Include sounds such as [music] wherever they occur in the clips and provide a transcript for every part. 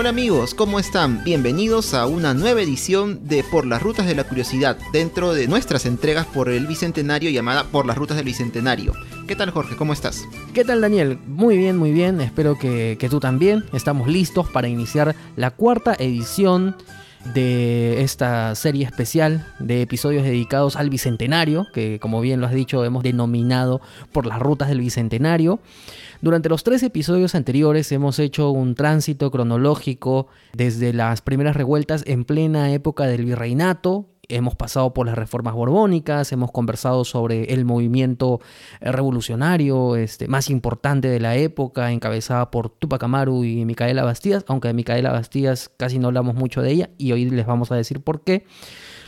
Hola amigos, ¿cómo están? Bienvenidos a una nueva edición de Por las Rutas de la Curiosidad, dentro de nuestras entregas por el Bicentenario llamada Por las Rutas del Bicentenario. ¿Qué tal Jorge? ¿Cómo estás? ¿Qué tal Daniel? Muy bien, muy bien. Espero que, tú también. Estamos listos para iniciar la cuarta edición de esta serie especial de episodios dedicados al Bicentenario, que como bien lo has dicho hemos denominado por las rutas del Bicentenario. Durante los tres episodios anteriores hemos hecho un tránsito cronológico desde las primeras revueltas en plena época del virreinato, hemos pasado por las reformas borbónicas, hemos conversado sobre el movimiento revolucionario este, más importante de la época, encabezada por Tupac Amaru y Micaela Bastías, aunque de Micaela Bastías casi no hablamos mucho de ella y hoy les vamos a decir por qué.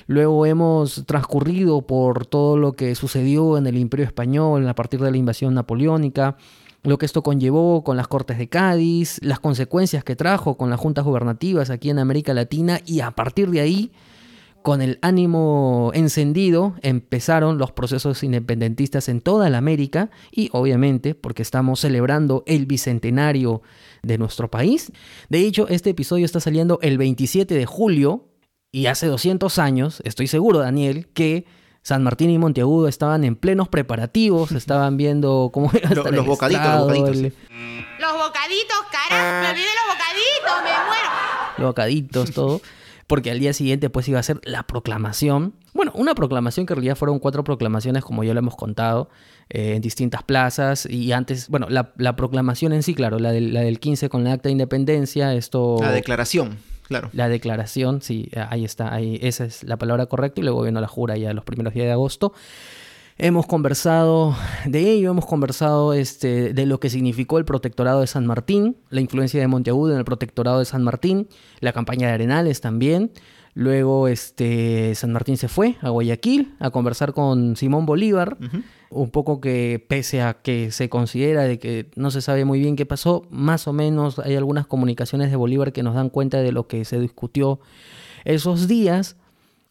Luego hemos transcurrido por todo lo que sucedió en el Imperio Español a partir de la invasión napoleónica, lo que esto conllevó con las Cortes de Cádiz, las consecuencias que trajo con las juntas gubernativas aquí en América Latina y a partir de ahí, con el ánimo encendido, empezaron los procesos independentistas en toda la América y obviamente porque estamos celebrando el bicentenario de nuestro país. De hecho, este episodio está saliendo el 27 de julio y hace 200 años, estoy seguro, Daniel, que San Martín y Monteagudo estaban en plenos preparativos, [laughs] estaban viendo cómo iba a estar los, bocaditos, los bocaditos. Los bocaditos, carajo, me olvidé los bocaditos, me muero. Los bocaditos, [laughs] todo. Porque al día siguiente pues iba a ser la proclamación. Bueno, una proclamación que en realidad fueron cuatro proclamaciones, como ya lo hemos contado, eh, en distintas plazas. Y antes, bueno, la, proclamación en sí, claro, la del, la del 15 con la acta de independencia, esto... La declaración. La declaración, sí, ahí está, ahí, esa es la palabra correcta y luego vino la jura ya los primeros días de agosto. Hemos conversado de ello, hemos conversado este, de lo que significó el protectorado de San Martín, la influencia de Monteagudo en el protectorado de San Martín, la campaña de Arenales también, Luego este, San Martín se fue a Guayaquil a conversar con Simón Bolívar, un poco que pese a que se considera de que no se sabe muy bien qué pasó, más o menos hay algunas comunicaciones de Bolívar que nos dan cuenta de lo que se discutió esos días.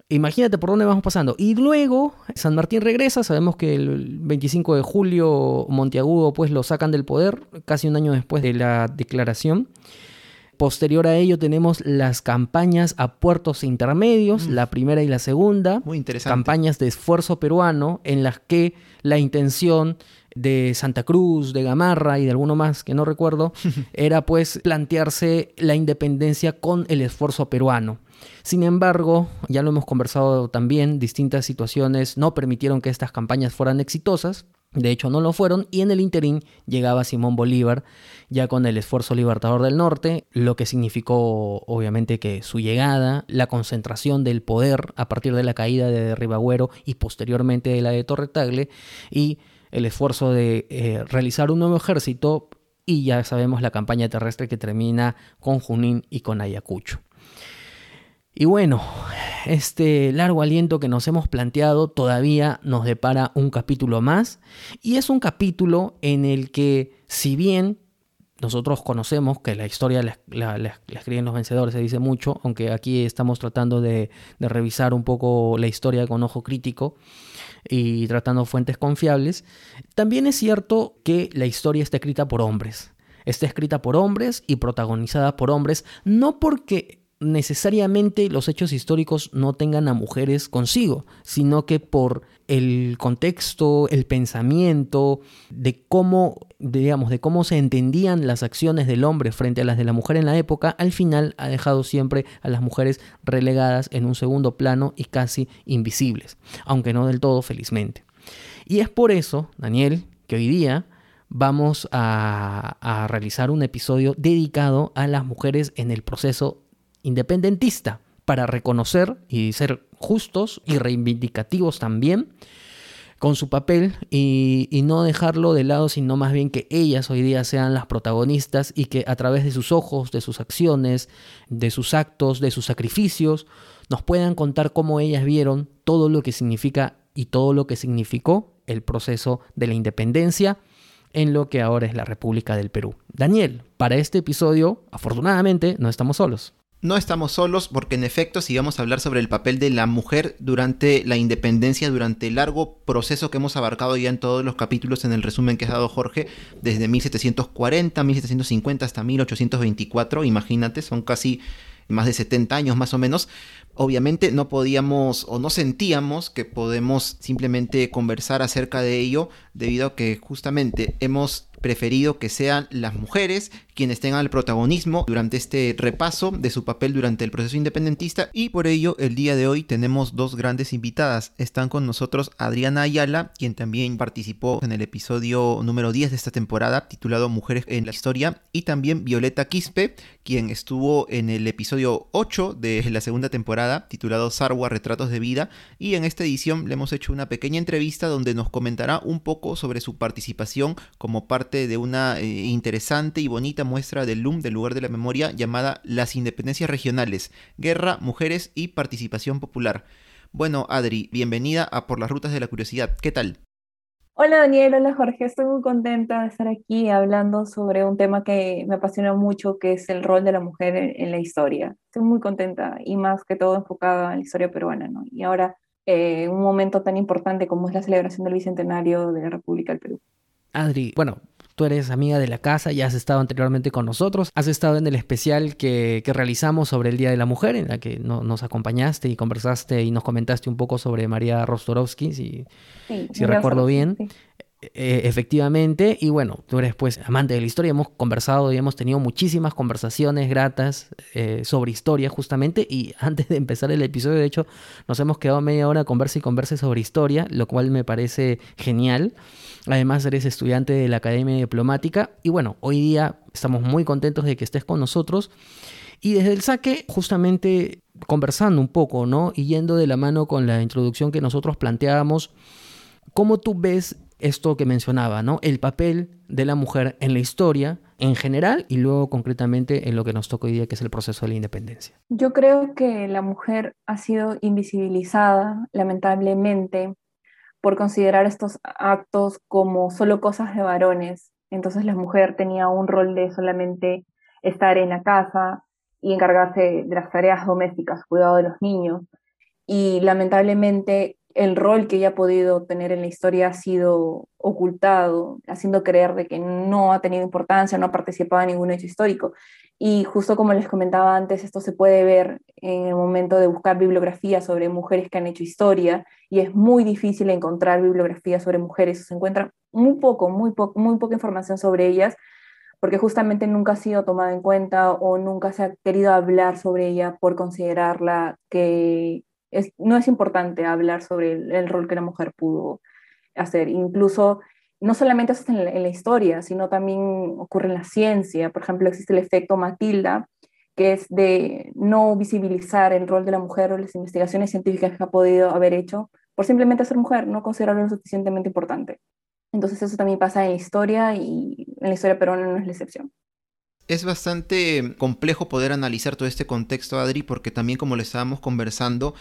Imagínate por dónde vamos pasando. Y luego San Martín regresa, sabemos que el 25 de julio Monteagudo pues lo sacan del poder, casi un año después de la declaración. Posterior a ello tenemos las campañas a puertos intermedios, mm. la primera y la segunda. Muy interesante. Campañas de esfuerzo peruano en las que la intención de Santa Cruz, de Gamarra y de alguno más que no recuerdo, [laughs] era pues plantearse la independencia con el esfuerzo peruano. Sin embargo, ya lo hemos conversado también, distintas situaciones no permitieron que estas campañas fueran exitosas. De hecho, no lo fueron y en el interín llegaba Simón Bolívar ya con el esfuerzo libertador del norte, lo que significó obviamente que su llegada, la concentración del poder a partir de la caída de Ribagüero y posteriormente de la de Torre Tagle y el esfuerzo de eh, realizar un nuevo ejército y ya sabemos la campaña terrestre que termina con Junín y con Ayacucho. Y bueno, este largo aliento que nos hemos planteado todavía nos depara un capítulo más y es un capítulo en el que si bien nosotros conocemos que la historia la, escriben los vencedores, se dice mucho, aunque aquí estamos tratando de, de, revisar un poco la historia con ojo crítico y tratando fuentes confiables. También es cierto que la historia está escrita por hombres. Está escrita por hombres y protagonizada por hombres, no porque necesariamente los hechos históricos no tengan a mujeres consigo, sino que por el contexto, el pensamiento de cómo, digamos, de cómo se entendían las acciones del hombre frente a las de la mujer en la época, al final ha dejado siempre a las mujeres relegadas en un segundo plano y casi invisibles, aunque no del todo felizmente. Y es por eso, Daniel, que hoy día vamos a, a realizar un episodio dedicado a las mujeres en el proceso independentista para reconocer y ser justos y reivindicativos también con su papel y, no dejarlo de lado, sino más bien que ellas hoy día sean las protagonistas y que a través de sus ojos, de sus acciones, de sus actos, de sus sacrificios, nos puedan contar cómo ellas vieron todo lo que significa y todo lo que significó el proceso de la independencia en lo que ahora es la República del Perú. Daniel, para este episodio, afortunadamente, no estamos solos. No estamos solos porque en efecto si vamos a hablar sobre el papel de la mujer durante la independencia, durante el largo proceso que hemos abarcado ya en todos los capítulos en el resumen que ha dado Jorge, desde 1740, 1750 hasta 1824, imagínate, son casi más de 70 años más o menos, obviamente no podíamos o no sentíamos que podemos simplemente conversar acerca de ello debido a que justamente hemos preferido que sean las mujeres quienes tengan el protagonismo durante este repaso de su papel durante el proceso independentista. Y por ello el día de hoy tenemos dos grandes invitadas. Están con nosotros Adriana Ayala, quien también participó en el episodio número 10 de esta temporada titulado Mujeres en la Historia. Y también Violeta Quispe, quien estuvo en el episodio 8 de la segunda temporada titulado Sarwa Retratos de Vida. Y en esta edición le hemos hecho una pequeña entrevista donde nos comentará un poco sobre su participación como parte de una eh, interesante y bonita muestra del LUM del lugar de la memoria llamada Las Independencias Regionales, Guerra, Mujeres y Participación Popular. Bueno, Adri, bienvenida a Por las Rutas de la Curiosidad. ¿Qué tal? Hola Daniel, hola Jorge, estoy muy contenta de estar aquí hablando sobre un tema que me apasiona mucho, que es el rol de la mujer en, la historia. Estoy muy contenta y más que todo enfocada en la historia peruana, ¿no? Y ahora, eh, un momento tan importante como es la celebración del Bicentenario de la República del Perú. Adri, bueno, tú eres amiga de la casa, ya has estado anteriormente con nosotros, has estado en el especial que, realizamos sobre el Día de la Mujer, en la que nos acompañaste y conversaste y nos comentaste un poco sobre María Rostorovsky, si, si recuerdo bien. Eh, efectivamente, y bueno, tú eres pues amante de la historia, hemos conversado y hemos tenido muchísimas conversaciones gratas eh, sobre historia justamente, y [laughs] antes de empezar el episodio, de hecho, nos hemos quedado media hora conversa y conversa sobre historia, lo cual me parece genial. Además, eres estudiante de la Academia Diplomática, y bueno, hoy día estamos muy contentos de que estés con nosotros. Y desde el saque, justamente conversando un poco, ¿no? Y yendo de la mano con la introducción que nosotros planteábamos, ¿cómo tú ves esto que mencionaba, ¿no? El papel de la mujer en la historia en general y luego concretamente en lo que nos toca hoy día, que es el proceso de la independencia. Yo creo que la mujer ha sido invisibilizada, lamentablemente, por considerar estos actos como solo cosas de varones. Entonces la mujer tenía un rol de solamente estar en la casa y encargarse de las tareas domésticas, cuidado de los niños. Y lamentablemente el rol que ella ha podido tener en la historia ha sido ocultado, haciendo creer de que no ha tenido importancia, no ha participado en ningún hecho histórico. Y justo como les comentaba antes, esto se puede ver en el momento de buscar bibliografía sobre mujeres que han hecho historia, y es muy difícil encontrar bibliografía sobre mujeres, se encuentra muy poco, muy, poco, muy poca información sobre ellas, porque justamente nunca ha sido tomada en cuenta o nunca se ha querido hablar sobre ella por considerarla que no es importante hablar sobre el, rol que la mujer pudo hacer. Incluso, no solamente eso en la, historia, sino también ocurre en la ciencia. Por ejemplo, existe el efecto Matilda, que es de no visibilizar el rol de la mujer o las investigaciones científicas que ha podido haber hecho por simplemente ser mujer, no considerarlo lo suficientemente importante. Entonces eso también pasa en la historia y en la historia peruana no es la excepción. Es bastante complejo poder analizar todo este contexto, Adri, porque también como le estábamos conversando,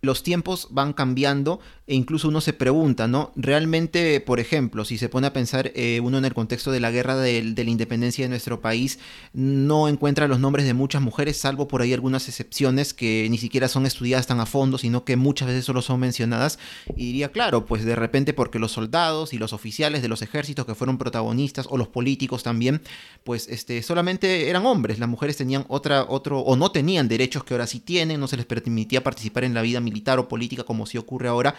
los tiempos van cambiando e incluso uno se pregunta, ¿no? Realmente, por ejemplo, si se pone a pensar eh, uno en el contexto de la guerra de, la independencia de nuestro país, no encuentra los nombres de muchas mujeres, salvo por ahí algunas excepciones que ni siquiera son estudiadas tan a fondo, sino que muchas veces solo son mencionadas. Y diría, claro, pues de repente porque los soldados y los oficiales de los ejércitos que fueron protagonistas, o los políticos también, pues este, solamente eran hombres, las mujeres tenían otra, otro, o no tenían derechos que ahora sí tienen, no se les permitía participar en la vida militar o política como sí ocurre ahora.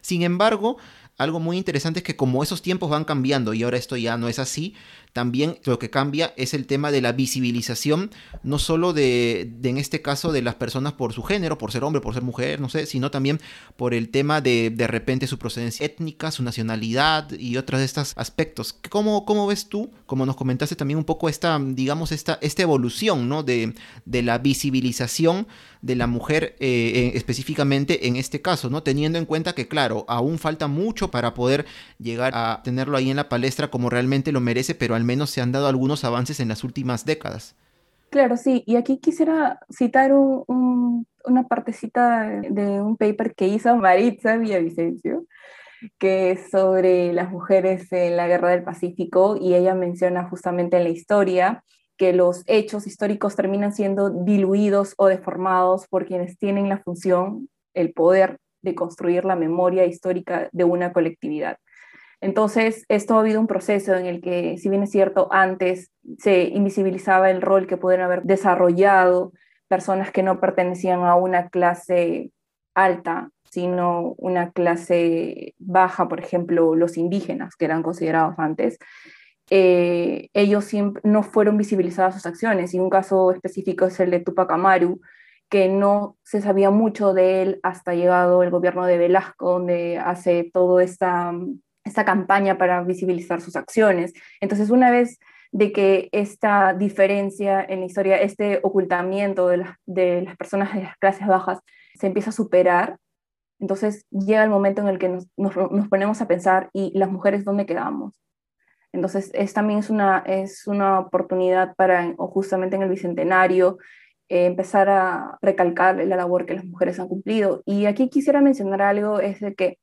Sin embargo, algo muy interesante es que como esos tiempos van cambiando y ahora esto ya no es así, también lo que cambia es el tema de la visibilización, no solo de, en este caso de las personas por su género, por ser hombre, por ser mujer, no sé, sino también por el tema de de repente su procedencia étnica, su nacionalidad y otros de estos aspectos. ¿Cómo, cómo ves tú, como nos comentaste también un poco esta, digamos, esta, esta evolución, ¿no? De, de la visibilización de la mujer eh, específicamente en este caso, ¿no? Teniendo en cuenta que, claro, aún falta mucho para poder llegar a tenerlo ahí en la palestra como realmente lo merece, pero al menos se han dado algunos avances en las últimas décadas. Claro, sí, y aquí quisiera citar una partecita de un paper que hizo Maritza Villavicencio, que es sobre las mujeres en la Guerra del Pacífico, y ella menciona justamente en la historia que los hechos históricos terminan siendo diluidos o deformados por quienes tienen la función, el poder de construir la memoria histórica de una colectividad. Entonces, esto ha habido un proceso en el que, si bien es cierto, antes se invisibilizaba el rol que pudieron haber desarrollado personas que no pertenecían a una clase alta, sino una clase baja, por ejemplo, los indígenas, que eran considerados antes, eh, ellos no fueron visibilizadas sus acciones. Y un caso específico es el de Tupac Amaru, que no se sabía mucho de él hasta llegado el gobierno de Velasco, donde hace toda esta campaña para visibilizar sus acciones. Entonces, una vez de que esta diferencia en la historia, este ocultamiento de, de las personas de las clases bajas se empieza a superar, entonces llega el momento en el que nos, nos, ponemos a pensar, ¿y las mujeres dónde quedamos? Entonces, es, también es una, es una oportunidad para, o justamente en el Bicentenario, eh, empezar a recalcar la labor que las mujeres han cumplido. Y aquí quisiera mencionar algo, es de que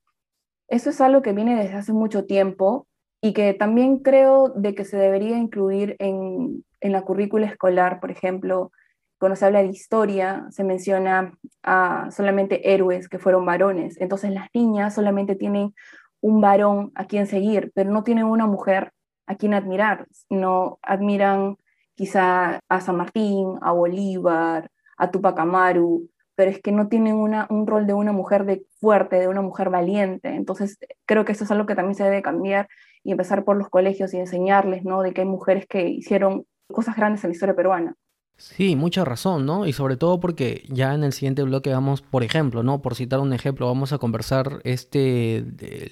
eso es algo que viene desde hace mucho tiempo y que también creo de que se debería incluir en, la currícula escolar, por ejemplo, cuando se habla de historia, se menciona a solamente héroes que fueron varones. Entonces las niñas solamente tienen un varón a quien seguir, pero no tienen una mujer a quien admirar. No admiran quizá a San Martín, a Bolívar, a Tupac Amaru, pero es que no tienen un rol de una mujer de fuerte, de una mujer valiente. Entonces, creo que eso es algo que también se debe cambiar y empezar por los colegios y enseñarles, ¿no? De que hay mujeres que hicieron cosas grandes en la historia peruana. Sí, mucha razón, ¿no? Y sobre todo porque ya en el siguiente bloque vamos, por ejemplo, ¿no? Por citar un ejemplo, vamos a conversar este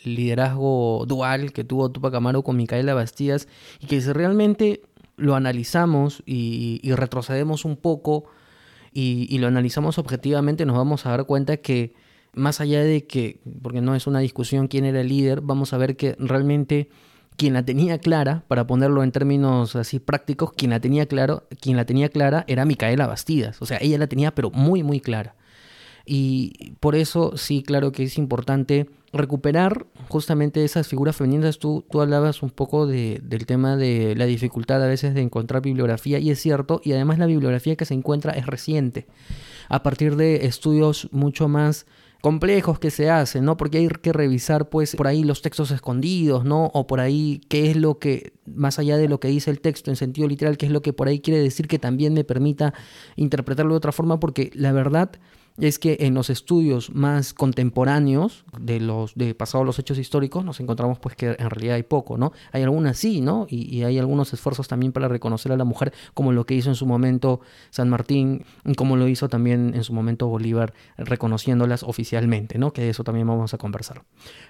liderazgo dual que tuvo Tupac Amaru con Micaela Bastías y que si realmente lo analizamos y, y retrocedemos un poco, y, lo analizamos objetivamente, nos vamos a dar cuenta que más allá de que, porque no es una discusión quién era el líder, vamos a ver que realmente quien la tenía clara, para ponerlo en términos así prácticos, quien la tenía claro, quien la tenía clara era Micaela Bastidas. O sea, ella la tenía pero muy muy clara. Y por eso sí, claro que es importante recuperar justamente esas figuras femeninas. Tú, tú hablabas un poco de, del tema de la dificultad a veces de encontrar bibliografía, y es cierto, y además la bibliografía que se encuentra es reciente, a partir de estudios mucho más complejos que se hacen, ¿no? Porque hay que revisar, pues, por ahí los textos escondidos, ¿no? O por ahí qué es lo que, más allá de lo que dice el texto en sentido literal, qué es lo que por ahí quiere decir que también me permita interpretarlo de otra forma, porque la verdad es que en los estudios más contemporáneos de los de pasados los hechos históricos nos encontramos pues que en realidad hay poco, ¿no? Hay algunas sí, ¿no? Y, hay algunos esfuerzos también para reconocer a la mujer como lo que hizo en su momento San Martín, como lo hizo también en su momento Bolívar, reconociéndolas oficialmente, ¿no? Que de eso también vamos a conversar.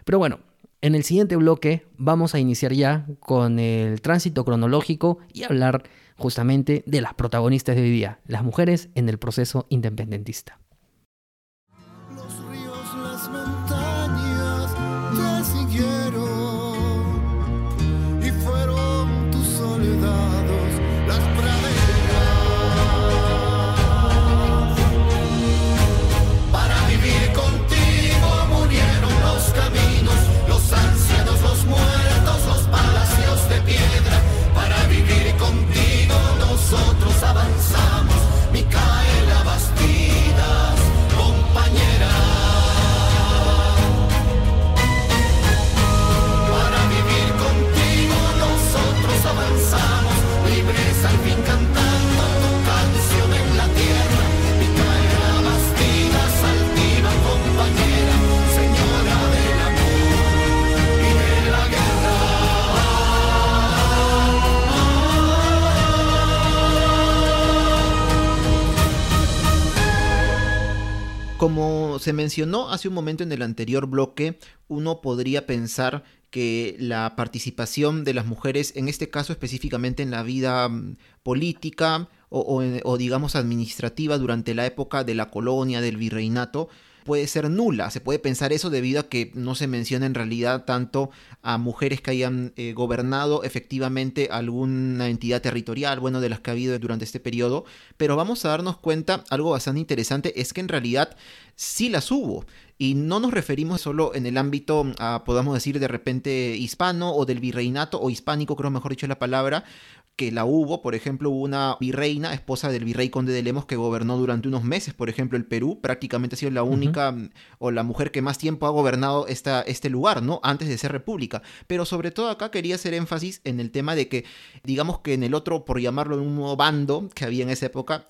Pero bueno, en el siguiente bloque vamos a iniciar ya con el tránsito cronológico y hablar justamente de las protagonistas de hoy día, las mujeres en el proceso independentista. Como se mencionó hace un momento en el anterior bloque, uno podría pensar que la participación de las mujeres, en este caso específicamente en la vida mm, política o, o digamos administrativa durante la época de la colonia, del virreinato, puede ser nula. Se puede pensar eso debido a que no se menciona en realidad tanto a mujeres que hayan eh, gobernado efectivamente alguna entidad territorial, bueno, de las que ha habido durante este periodo. Pero vamos a darnos cuenta, algo bastante interesante, es que en realidad sí las hubo. Y no nos referimos solo en el ámbito, podamos decir, de repente hispano o del virreinato o hispánico, creo mejor dicho la palabra, que la hubo, por ejemplo, hubo una virreina, esposa del virrey conde de Lemos, que gobernó durante unos meses, por ejemplo, el Perú, prácticamente ha sido la única mm, o la mujer que más tiempo ha gobernado esta, este lugar, ¿no? Antes de ser república. Pero sobre todo acá quería hacer énfasis en el tema de que, digamos que en el otro, por llamarlo en un nuevo bando que había en esa época,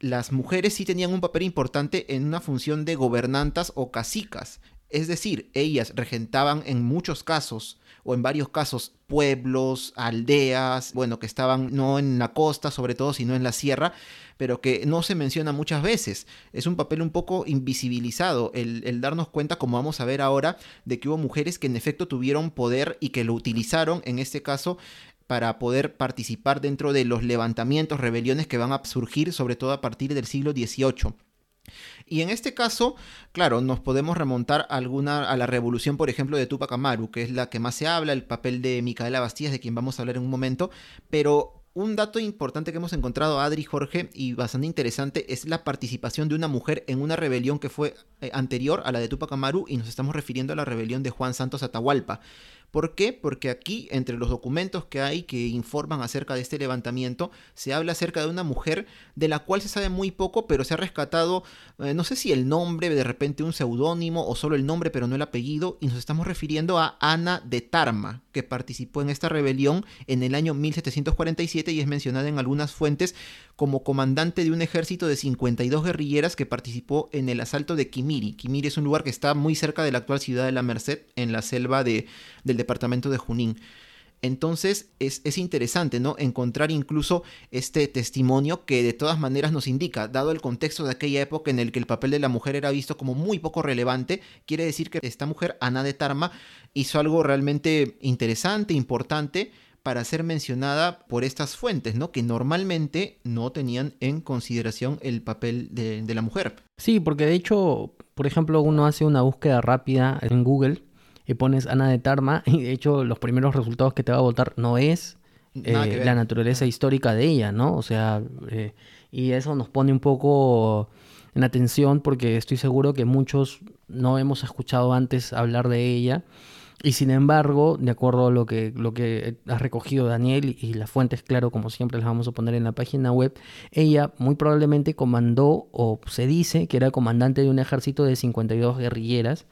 las mujeres sí tenían un papel importante en una función de gobernantas o casicas. Es decir, ellas regentaban en muchos casos o en varios casos pueblos, aldeas, bueno, que estaban no en la costa sobre todo, sino en la sierra, pero que no se menciona muchas veces. Es un papel un poco invisibilizado el, darnos cuenta, como vamos a ver ahora, de que hubo mujeres que en efecto tuvieron poder y que lo utilizaron, en este caso, para poder participar dentro de los levantamientos, rebeliones que van a surgir sobre todo a partir del siglo XVIII. Y en este caso, claro, nos podemos remontar a, alguna, a la revolución, por ejemplo, de Tupac Amaru, que es la que más se habla, el papel de Micaela Bastías, de quien vamos a hablar en un momento, pero un dato importante que hemos encontrado, Adri Jorge, y bastante interesante, es la participación de una mujer en una rebelión que fue eh, anterior a la de Tupac Amaru, y nos estamos refiriendo a la rebelión de Juan Santos Atahualpa. ¿Por qué? Porque aquí, entre los documentos que hay que informan acerca de este levantamiento, se habla acerca de una mujer de la cual se sabe muy poco, pero se ha rescatado, eh, no sé si el nombre, de repente un seudónimo o solo el nombre, pero no el apellido, y nos estamos refiriendo a Ana de Tarma, que participó en esta rebelión en el año 1747 y es mencionada en algunas fuentes como comandante de un ejército de 52 guerrilleras que participó en el asalto de Kimiri. Kimiri es un lugar que está muy cerca de la actual ciudad de la Merced, en la selva de, del departamento de Junín. Entonces es, es, interesante, ¿no? Encontrar incluso este testimonio que de todas maneras nos indica, dado el contexto de aquella época en el que el papel de la mujer era visto como muy poco relevante, quiere decir que esta mujer, Ana de Tarma, hizo algo realmente interesante, importante, para ser mencionada por estas fuentes, ¿no? Que normalmente no tenían en consideración el papel de, de la mujer. Sí, porque de hecho, por ejemplo, uno hace una búsqueda rápida en Google y pones Ana de Tarma [laughs] y de hecho los primeros resultados que te va a votar no es eh, la naturaleza histórica de ella, ¿no? O sea, eh, y eso nos pone un poco en atención porque estoy seguro que muchos no hemos escuchado antes hablar de ella. Y sin embargo, de acuerdo a lo que, lo que ha recogido Daniel y las fuentes, claro, como siempre las vamos a poner en la página web, ella muy probablemente comandó o se dice que era comandante de un ejército de 52 guerrilleras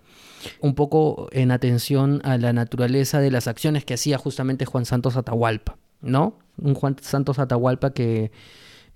un poco en atención a la naturaleza de las acciones que hacía justamente Juan Santos Atahualpa, ¿no? Un Juan Santos Atahualpa que,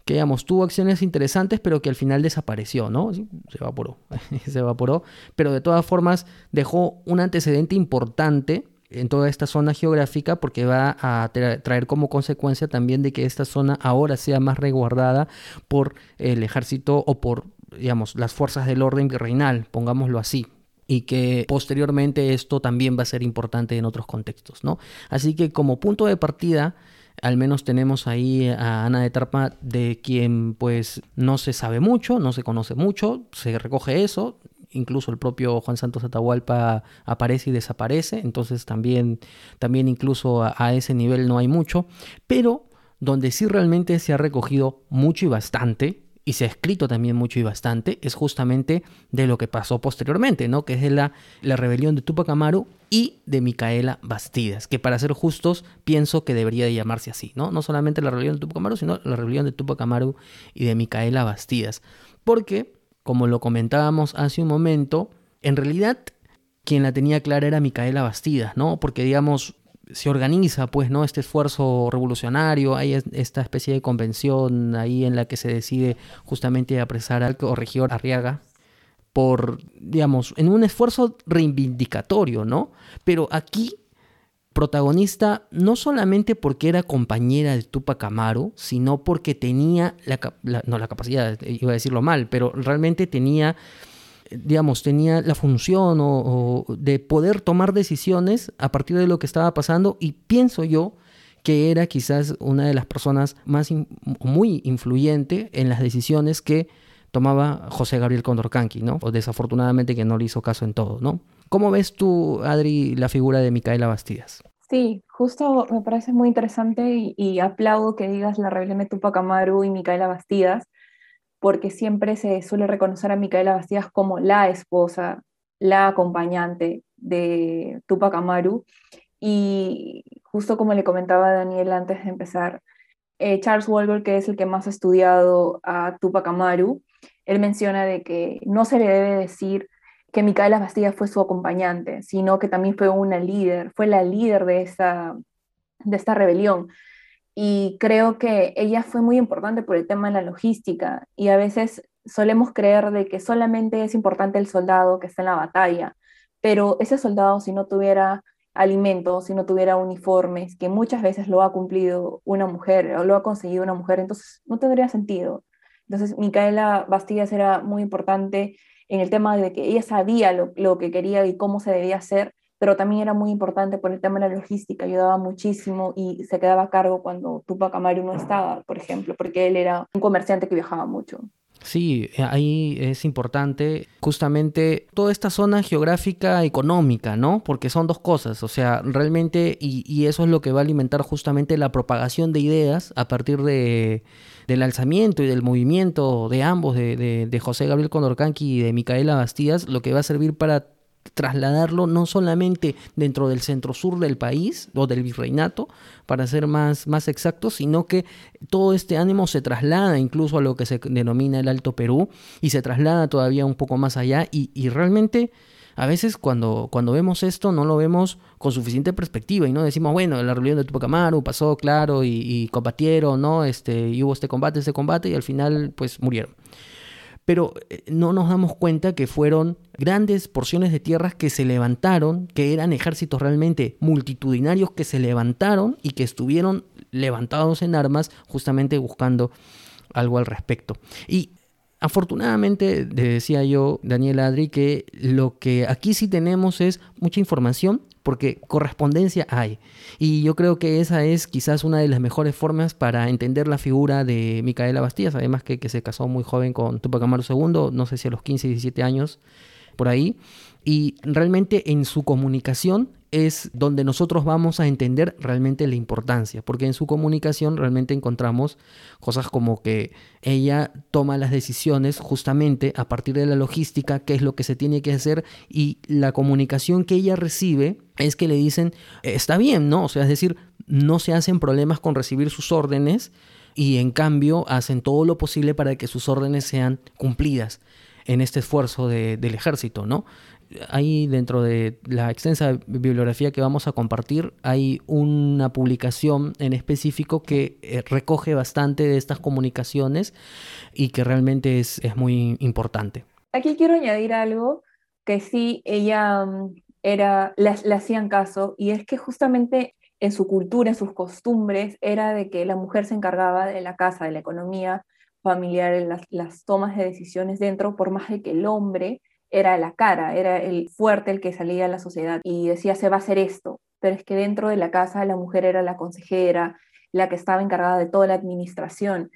que digamos, tuvo acciones interesantes, pero que al final desapareció, ¿no? Se evaporó, [laughs] se evaporó, pero de todas formas dejó un antecedente importante en toda esta zona geográfica porque va a traer como consecuencia también de que esta zona ahora sea más resguardada por el ejército o por, digamos, las fuerzas del orden virreinal, pongámoslo así, y que posteriormente esto también va a ser importante en otros contextos, ¿no? Así que como punto de partida, al menos tenemos ahí a Ana de Tarpa, de quien pues no se sabe mucho, no se conoce mucho, se recoge eso, incluso el propio Juan Santos Atahualpa aparece y desaparece, entonces también, también incluso a ese nivel no hay mucho, pero donde sí realmente se ha recogido mucho y bastante, y se ha escrito también mucho y bastante, es justamente de lo que pasó posteriormente, ¿no? Que es de la, la rebelión de Tupac Amaru y de Micaela Bastidas, que para ser justos pienso que debería de llamarse así, ¿no? No solamente la rebelión de Tupac Amaru, sino la rebelión de Tupac Amaru y de Micaela Bastidas. Porque, como lo comentábamos hace un momento, en realidad quien la tenía clara era Micaela Bastidas, ¿no? Porque, digamos, se organiza pues no este esfuerzo revolucionario hay esta especie de convención ahí en la que se decide justamente apresar al corregidor Arriaga por digamos en un esfuerzo reivindicatorio no pero aquí protagonista no solamente porque era compañera de Tupac Amaru, sino porque tenía la, no la capacidad, iba a decirlo mal, pero realmente tenía digamos, tenía la función o, de poder tomar decisiones a partir de lo que estaba pasando y pienso yo que era quizás una de las personas más muy influyente en las decisiones que tomaba José Gabriel Condorcanqui, ¿no? O desafortunadamente que no le hizo caso en todo, ¿no? ¿Cómo ves tú, Adri, la figura de Micaela Bastidas? Sí, justo me parece muy interesante y, aplaudo que digas la rebelión de Tupac Amaru y Micaela Bastidas, porque siempre se suele reconocer a Micaela Bastidas como la esposa, la acompañante de Tupac Amaru. Y justo como le comentaba Daniel antes de empezar, eh, Charles Walker, que es el que más ha estudiado a Tupac Amaru, él menciona de que no se le debe decir que Micaela Bastilla fue su acompañante, sino que también fue una líder, fue la líder de esta, de esta rebelión. Y creo que ella fue muy importante por el tema de la logística y a veces solemos creer de que solamente es importante el soldado que está en la batalla, pero ese soldado si no tuviera alimentos, si no tuviera uniformes, que muchas veces lo ha cumplido una mujer o lo ha conseguido una mujer, entonces no tendría sentido. Entonces, Micaela Bastillas era muy importante en el tema de que ella sabía lo, lo, que quería y cómo se debía hacer, pero también era muy importante por el tema de la logística, ayudaba muchísimo y se quedaba a cargo cuando Tupac Amaru no estaba, por ejemplo, porque él era un comerciante que viajaba mucho. Sí, ahí es importante justamente toda esta zona geográfica económica, ¿no? Porque son dos cosas, o sea, realmente, y, y eso es lo que va a alimentar justamente la propagación de ideas a partir de, del alzamiento y del movimiento de ambos, de, de, de José Gabriel Condorcanqui y de Micaela Bastías, lo que va a servir para trasladarlo no solamente dentro del centro sur del país o del virreinato, para ser más, más sino que todo este ánimo se traslada incluso a lo que se denomina el Alto Perú y se traslada todavía un poco más allá y, y realmente a veces cuando, cuando vemos esto no lo vemos con suficiente perspectiva y no decimos, bueno, la rebelión de Tupac Amaru pasó, claro, y, y combatieron, ¿no? Este, y hubo este combate, este combate, y al final, pues, murieron pero eh, no nos damos cuenta que fueron grandes porciones de tierras que se levantaron, que eran ejércitos realmente multitudinarios que se levantaron y que estuvieron levantados en armas justamente buscando algo al respecto. Y afortunadamente, decía yo, Daniel Adri, que lo que aquí sí tenemos es mucha información, porque correspondencia hay. Y yo creo que esa es quizás una de las mejores formas para entender la figura de Micaela Bastías, además que, que se casó muy joven con Tupac Amaru II, no sé si a los 15, 17 años, por ahí. Y realmente en su comunicación es donde nosotros vamos a entender realmente la importancia, porque en su comunicación realmente encontramos cosas como que ella toma las decisiones justamente a partir de la logística, qué es lo que se tiene que hacer y la comunicación que ella recibe es que le dicen, está bien, ¿no? O sea, es decir, no se hacen problemas con recibir sus órdenes y en cambio hacen todo lo posible para que sus órdenes sean cumplidas en este esfuerzo de, del ejército, ¿no? Ahí dentro de la extensa bibliografía que vamos a compartir hay una publicación en específico que eh, recoge bastante de estas comunicaciones y que realmente es, es muy importante. Aquí quiero añadir algo que sí ella mm, era, le, hacían caso y es que justamente en su cultura, en sus costumbres, era de que la mujer se encargaba de la casa, de la economía familiar, las, las tomas de decisiones dentro, por más de que el hombre era la cara, era el fuerte el que salía a la sociedad y decía se va a hacer esto, pero es que dentro de la casa la mujer era la consejera, la que estaba encargada de toda la administración.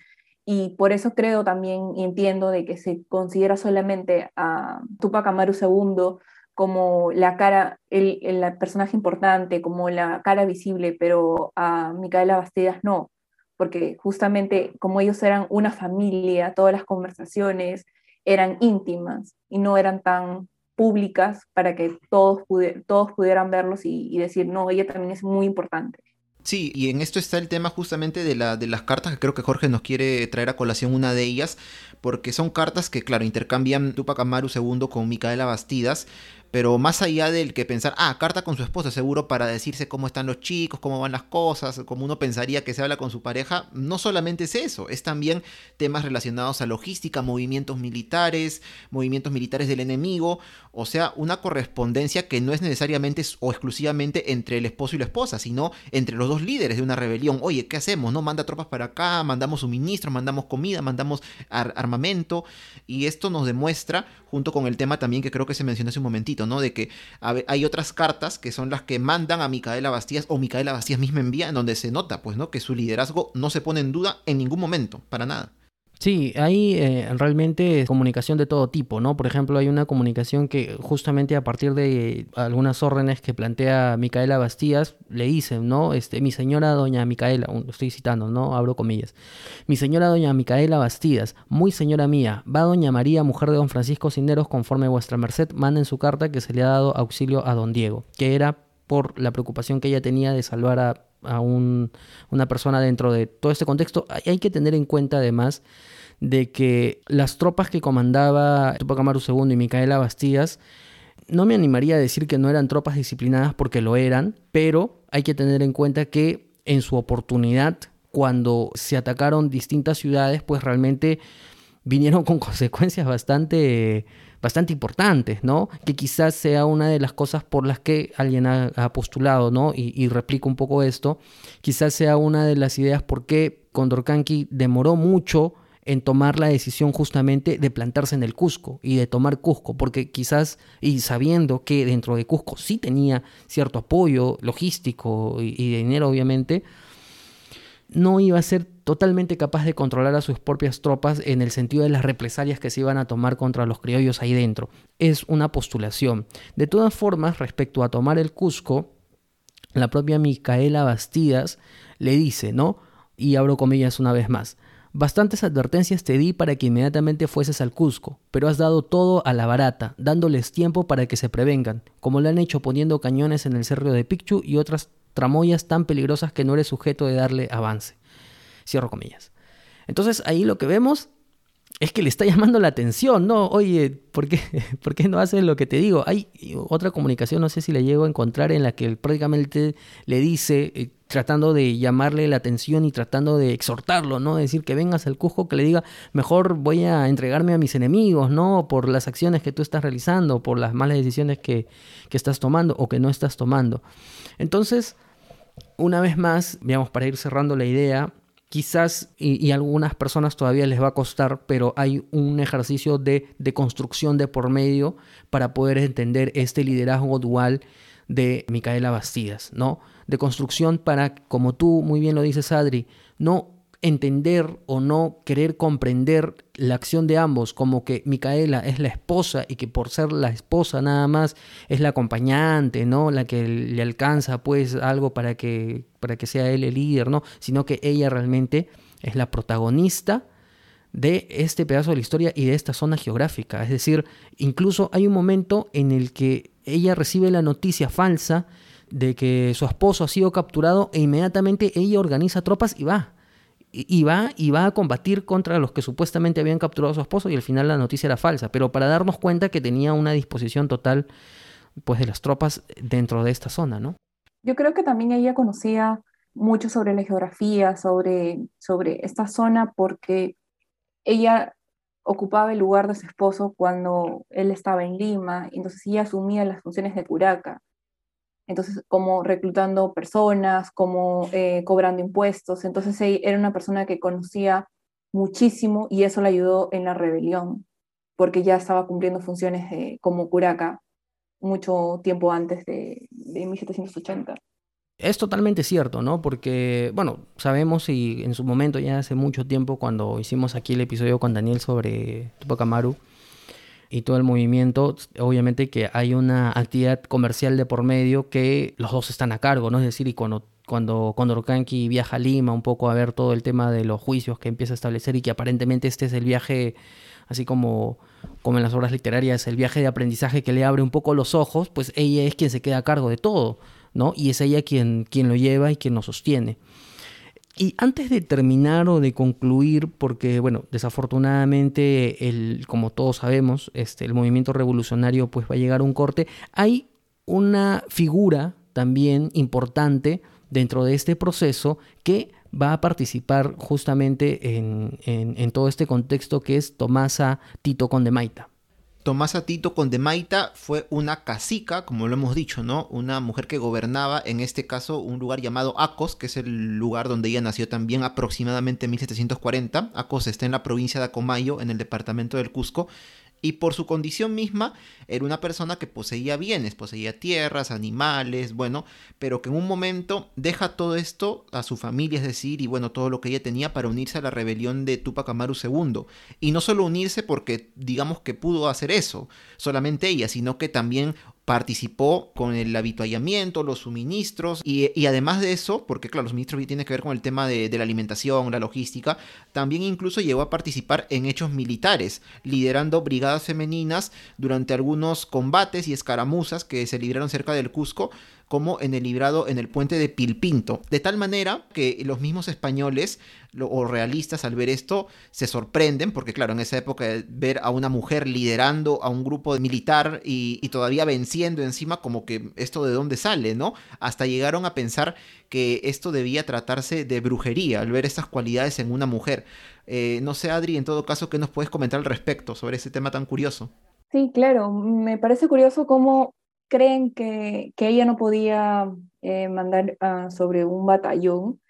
Y por eso creo también y entiendo de que se considera solamente a Tupac Amaru II como la cara, el, el, personaje importante, como la cara visible, pero a Micaela Bastidas no, porque justamente como ellos eran una familia, todas las conversaciones, eran íntimas y no eran tan públicas para que todos, todos pudieran verlos y, y, decir, no, ella también es muy importante. Sí, y en esto está el tema justamente de, la, de las cartas, que creo que Jorge nos quiere traer a colación una de ellas, porque son cartas que, claro, intercambian Tupac Amaru II con Micaela Bastidas, pero más allá del que pensar, ah, carta con su esposa, seguro para decirse cómo están los chicos, cómo van las cosas, como uno pensaría que se habla con su pareja, no solamente es eso, es también temas relacionados a logística, movimientos militares, movimientos militares del enemigo, o sea, una correspondencia que no es necesariamente o exclusivamente entre el esposo y la esposa, sino entre los dos líderes de una rebelión. Oye, ¿qué hacemos? ¿No? Manda tropas para acá, mandamos suministros, mandamos comida, mandamos ar armamento, y esto nos demuestra, junto con el tema también que creo que se mencionó hace un momentito, ¿no? De que hay otras cartas que son las que mandan a Micaela Bastías o Micaela Bastías misma envía, en donde se nota, pues, ¿no? Que su liderazgo no se pone en duda en ningún momento, para nada. Sí, hay eh, realmente comunicación de todo tipo, ¿no? Por ejemplo, hay una comunicación que justamente a partir de algunas órdenes que plantea Micaela Bastías, le dicen, ¿no? Este, mi señora doña Micaela, estoy citando, ¿no? Abro comillas. Mi señora doña Micaela Bastidas, muy señora mía, va doña María, mujer de don Francisco Cinderos, conforme vuestra merced manda en su carta que se le ha dado auxilio a don Diego, que era por la preocupación que ella tenía de salvar a a un, una persona dentro de todo este contexto. Hay, que tener en cuenta además de que las tropas que comandaba Tupac Amaru II y Micaela Bastías, no me animaría a decir que no eran tropas disciplinadas porque lo eran, pero hay que tener en cuenta que en su oportunidad, cuando se atacaron distintas ciudades, pues realmente vinieron con [laughs] consecuencias bastante bastante importantes, ¿no? Que quizás sea una de las cosas por las que alguien ha, postulado, ¿no? Y, y, replico un poco esto, quizás sea una de las ideas por qué Condorcanqui demoró mucho en tomar la decisión justamente de plantarse en el Cusco y de tomar Cusco, porque quizás, y sabiendo que dentro de Cusco sí tenía cierto apoyo logístico y, y de dinero obviamente, no iba a ser totalmente capaz de controlar a sus propias tropas en el sentido de las represalias que se iban a tomar contra los criollos ahí dentro. Es una postulación. De todas formas, respecto a tomar el Cusco, la propia Micaela Bastidas le dice, ¿no? Y abro comillas una vez más. Bastantes advertencias te di para que inmediatamente fueses al Cusco, pero has dado todo a la barata, dándoles tiempo para que se prevengan, como lo han hecho poniendo cañones en el cerro de Picchu y otras tramoyas tan peligrosas que no eres sujeto de darle avance. Cierro comillas. Entonces ahí lo que vemos es que le está [laughs] llamando la atención, ¿no? Oye, ¿por qué, [laughs] ¿por qué no haces lo que te digo? Hay otra comunicación, no sé si la llego a encontrar, en la que prácticamente le dice, eh, tratando de llamarle la atención y tratando de exhortarlo, ¿no? Decir que vengas al Cusco, que le diga, mejor voy a entregarme a mis enemigos, ¿no? Por las acciones que tú estás realizando, por las malas decisiones que, que estás tomando o que no estás tomando. Entonces, una vez más, digamos, para ir cerrando la idea, quizás, y, a algunas personas todavía les va a costar, pero hay un ejercicio de, de, construcción de por medio para poder entender este liderazgo dual de Micaela Bastidas, ¿no? De construcción para, como tú muy bien lo dices, Adri, no entender o no querer comprender la acción de ambos, como que Micaela es la esposa y que por ser la esposa nada más es la acompañante, ¿no? La que le alcanza pues algo para que, para que sea él el líder, ¿no? Sino que ella realmente es la protagonista de este pedazo de la historia y de esta zona geográfica. Es decir, incluso hay un momento en el que ella recibe la noticia falsa de que su esposo ha sido capturado e inmediatamente ella organiza tropas y va y va a combatir contra los que supuestamente habían capturado a su esposo y al final la noticia era falsa, pero para darnos cuenta que tenía una disposición total pues de las tropas dentro de esta zona, ¿no? Yo creo que también ella conocía mucho sobre la geografía, sobre, sobre esta zona, porque ella ocupaba el lugar de su esposo cuando él estaba en Lima, entonces ella asumía las funciones de curaca entonces como reclutando personas, como eh, cobrando impuestos. Entonces era una persona que conocía muchísimo y eso le ayudó en la rebelión, porque ya estaba cumpliendo funciones de, como curaca mucho tiempo antes de, de 1780. Es totalmente cierto, ¿no? Porque, bueno, sabemos y en su momento, ya hace mucho tiempo, cuando hicimos aquí el episodio con Daniel sobre Tupac Amaru, y todo el movimiento, obviamente que hay una actividad comercial de por medio que los dos están a cargo, ¿no? Es decir, y cuando cuando Condor viaja a Lima un poco a ver todo el tema de los juicios que empieza a establecer y que aparentemente este es el viaje, así como, como en las obras literarias, el viaje de aprendizaje que le abre un poco los ojos, pues ella es quien se queda a cargo de todo, ¿no? Y es ella quien, quien lo lleva y quien lo sostiene. Y antes de terminar o de concluir, porque bueno, desafortunadamente, el, como todos sabemos, este, el movimiento revolucionario pues va a llegar a un corte, hay una figura también importante dentro de este proceso que va a participar justamente en, en todo este contexto que es Tomasa Tito Condemaita. Tomasa Tito Condemaita fue una cacica, como lo hemos dicho, ¿no? Una mujer que gobernaba, en este caso, un lugar llamado Acos, que es el lugar donde ella nació también aproximadamente en 1740. Acos está en la provincia de Acomayo, en el departamento del Cusco, y por su condición misma era una persona que poseía bienes, poseía tierras, animales, bueno, pero que en un momento deja todo esto a su familia, es decir, y bueno, todo lo que ella tenía para unirse a la rebelión de Tupac Amaru II. Y no solo unirse porque digamos que pudo hacer eso, solamente ella, sino que también participó con el habituallamiento, los suministros y, además de eso, porque claro, los suministros tienen que ver con el tema de, la alimentación, la logística, también incluso llegó a participar en hechos militares, liderando brigadas femeninas durante algunos combates y escaramuzas que se libraron cerca del Cusco como en el librado en el puente de Pilpinto. De tal manera que los mismos españoles o realistas al ver esto se sorprenden, porque claro, en esa época ver a una mujer liderando a un grupo militar y, todavía venciendo encima, como que esto de dónde sale, ¿no? Hasta llegaron a pensar que esto debía tratarse de brujería al ver estas cualidades en una mujer. Eh, no sé, Adri, en todo caso, ¿qué nos puedes comentar al respecto sobre ese tema tan curioso? Sí, claro, me parece curioso cómo creen que, ella no podía eh, mandar ah, sobre un batallón,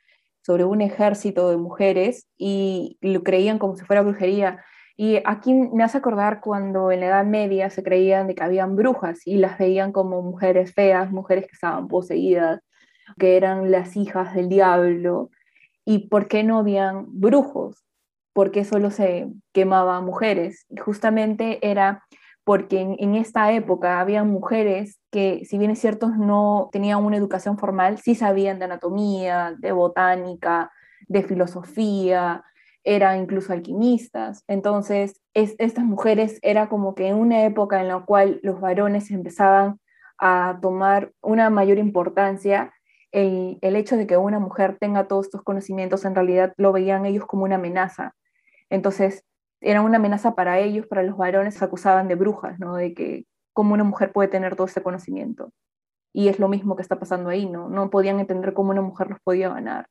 sobre un ejército de mujeres y lo creían como si fuera brujería. Y aquí me hace acordar cuando en la Edad Media se creían de que habían brujas y las veían como mujeres feas, mujeres que estaban poseídas, que eran las hijas del diablo. ¿Y por qué no habían brujos? ¿Por qué solo se quemaban mujeres? Y justamente era porque en, esta época había mujeres que, si bien es cierto, no tenían una educación formal, sí sabían de anatomía, de botánica, de filosofía, eran incluso alquimistas. Entonces, estas mujeres era como que en una época en la cual los varones empezaban a tomar una mayor importancia, el, el hecho de que una mujer tenga todos estos conocimientos en realidad lo veían ellos como una amenaza. Entonces, era una amenaza para ellos, para los varones, se acusaban de brujas, ¿no? De que cómo una mujer puede tener todo ese conocimiento. Y es lo mismo que está pasando ahí, ¿no? No podían entender cómo una mujer los podía ganar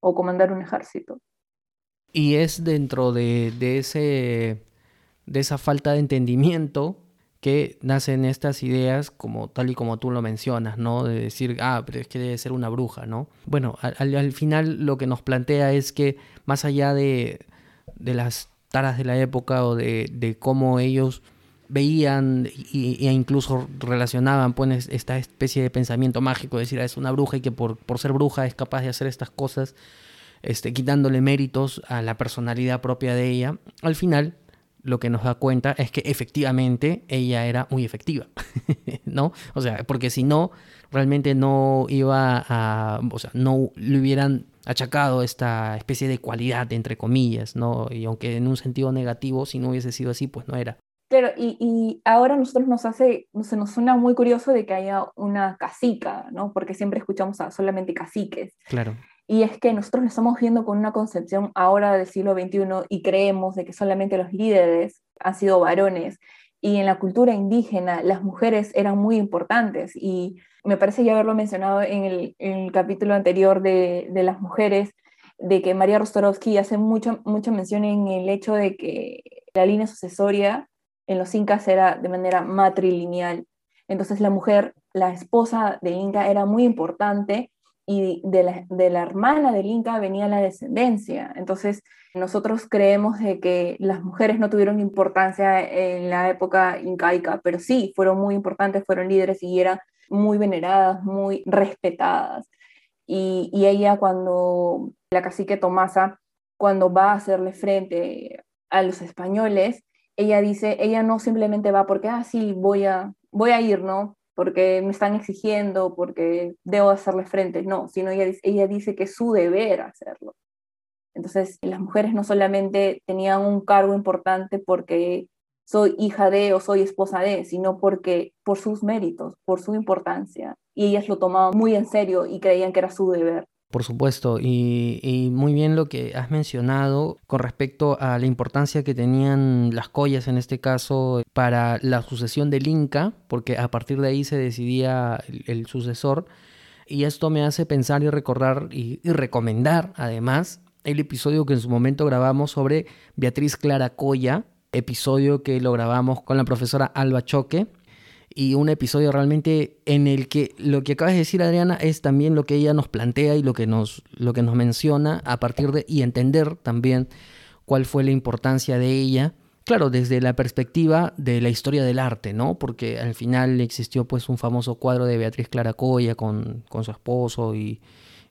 o comandar un ejército. Y es dentro de, ese, de esa falta de entendimiento que nacen estas ideas como tal y como tú lo mencionas, ¿no? De decir, ah, pero es que debe ser una bruja, ¿no? Bueno, al, final lo que nos plantea es que más allá de, de las taras de la época o de, cómo ellos veían e incluso relacionaban pues esta especie de pensamiento mágico, de decir, ah, es una bruja y que por, por, ser bruja es capaz de hacer estas cosas, este, quitándole méritos a la personalidad propia de ella, al final lo que nos da cuenta es que efectivamente ella era muy efectiva, [laughs] ¿no? O sea, porque si no, realmente no iba a, o sea, no le hubieran achacado esta especie de cualidad, entre comillas, ¿no? Y aunque en un sentido negativo, si no hubiese sido así, pues no era. Claro, y, y ahora nosotros nos hace, se nos suena muy curioso de que haya una cacica, ¿no? Porque siempre escuchamos a solamente caciques. Claro. Y es que nosotros lo estamos viendo con una concepción ahora del siglo XXI y creemos de que solamente los líderes han sido varones. Y en la cultura indígena las mujeres eran muy importantes y me parece ya haberlo mencionado en el, capítulo anterior de, las mujeres, de que María Rostorovsky hace mucho, mucha mención en el hecho de que la línea sucesoria en los incas era de manera matrilineal. Entonces la mujer, la esposa del inca, era muy importante y de la, de la hermana del inca venía la descendencia. Entonces nosotros creemos de que las mujeres no tuvieron importancia en la época incaica, pero sí fueron muy importantes, fueron líderes y eran muy veneradas, muy respetadas. Y, ella cuando, la cacique Tomasa, cuando va a hacerle frente a los españoles, ella dice, ella no simplemente va porque, ah, sí, voy a, voy a ir, ¿no? Porque me están exigiendo, porque debo hacerle frente, no, sino ella, ella dice que es su deber hacerlo. Entonces, las mujeres no solamente tenían un cargo importante porque soy hija de o soy esposa de, sino porque por sus méritos, por su importancia. Y ellas lo tomaban muy en serio y creían que era su deber. Por supuesto, y, muy bien lo que has mencionado con respecto a la importancia que tenían las collas en este caso para la sucesión del Inca, porque a partir de ahí se decidía el, sucesor. Y esto me hace pensar y recordar y, recomendar además el episodio que en su momento grabamos sobre Beatriz Clara Colla, episodio que lo grabamos con la profesora Alba Choque y un episodio realmente en el que lo que acabas de decir Adriana es también lo que ella nos plantea y lo que nos, lo que nos menciona a partir de y entender también cuál fue la importancia de ella. Claro, desde la perspectiva de la historia del arte, ¿no? Porque al final existió pues un famoso cuadro de Beatriz Claracoya con, con su esposo y,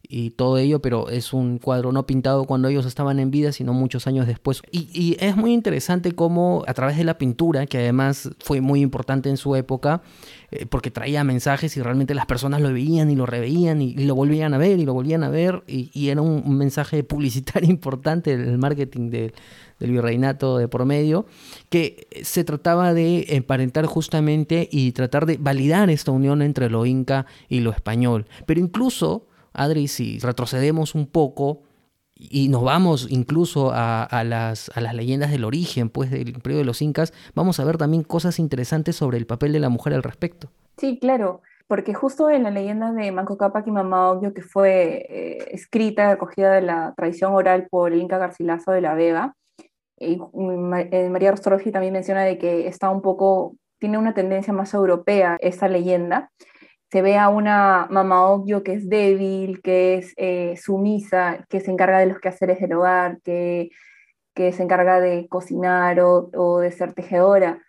y todo ello, pero es un cuadro no pintado cuando ellos estaban en vida, sino muchos años después. Y, es muy interesante cómo a través de la pintura, que además fue muy importante en su época, eh, porque traía mensajes y realmente las personas lo veían y lo reveían y, lo volvían a ver y lo volvían a ver, y, era un, mensaje [laughs] publicitario importante del marketing de, del virreinato de por medio, que se trataba de emparentar justamente y tratar de validar esta unión entre lo inca y lo español. Pero incluso Adri, si retrocedemos un poco y nos vamos incluso a, las, leyendas del origen, pues del imperio de los incas, vamos a ver también cosas interesantes sobre el papel de la mujer al respecto. Sí, claro, porque justo en la leyenda de Manco Cápac y Mamá Oglio, que fue eh, escrita, acogida de la tradición oral por el Inca Garcilaso de la Vega, y eh, María Rostrogi también menciona de que está un poco, tiene una tendencia más europea esta leyenda, se ve a una mamá obvio que es débil, que es eh, sumisa, que se encarga de los quehaceres del hogar, que, que se encarga de cocinar o, de ser tejedora.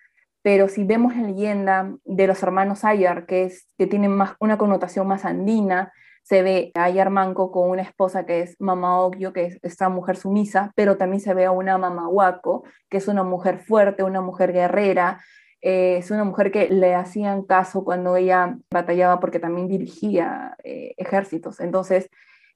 Pero si vemos la leyenda de los hermanos Ayar, que, es, que tienen más, una connotación más andina, se ve a Ayar Manco con una esposa que es mamá obvio, que es esta mujer sumisa, pero también se ve a una mamá Huaco, que es una mujer fuerte, una mujer guerrera, eh, es una mujer que le hacían caso cuando ella batallaba porque también dirigía eh, ejércitos. Entonces,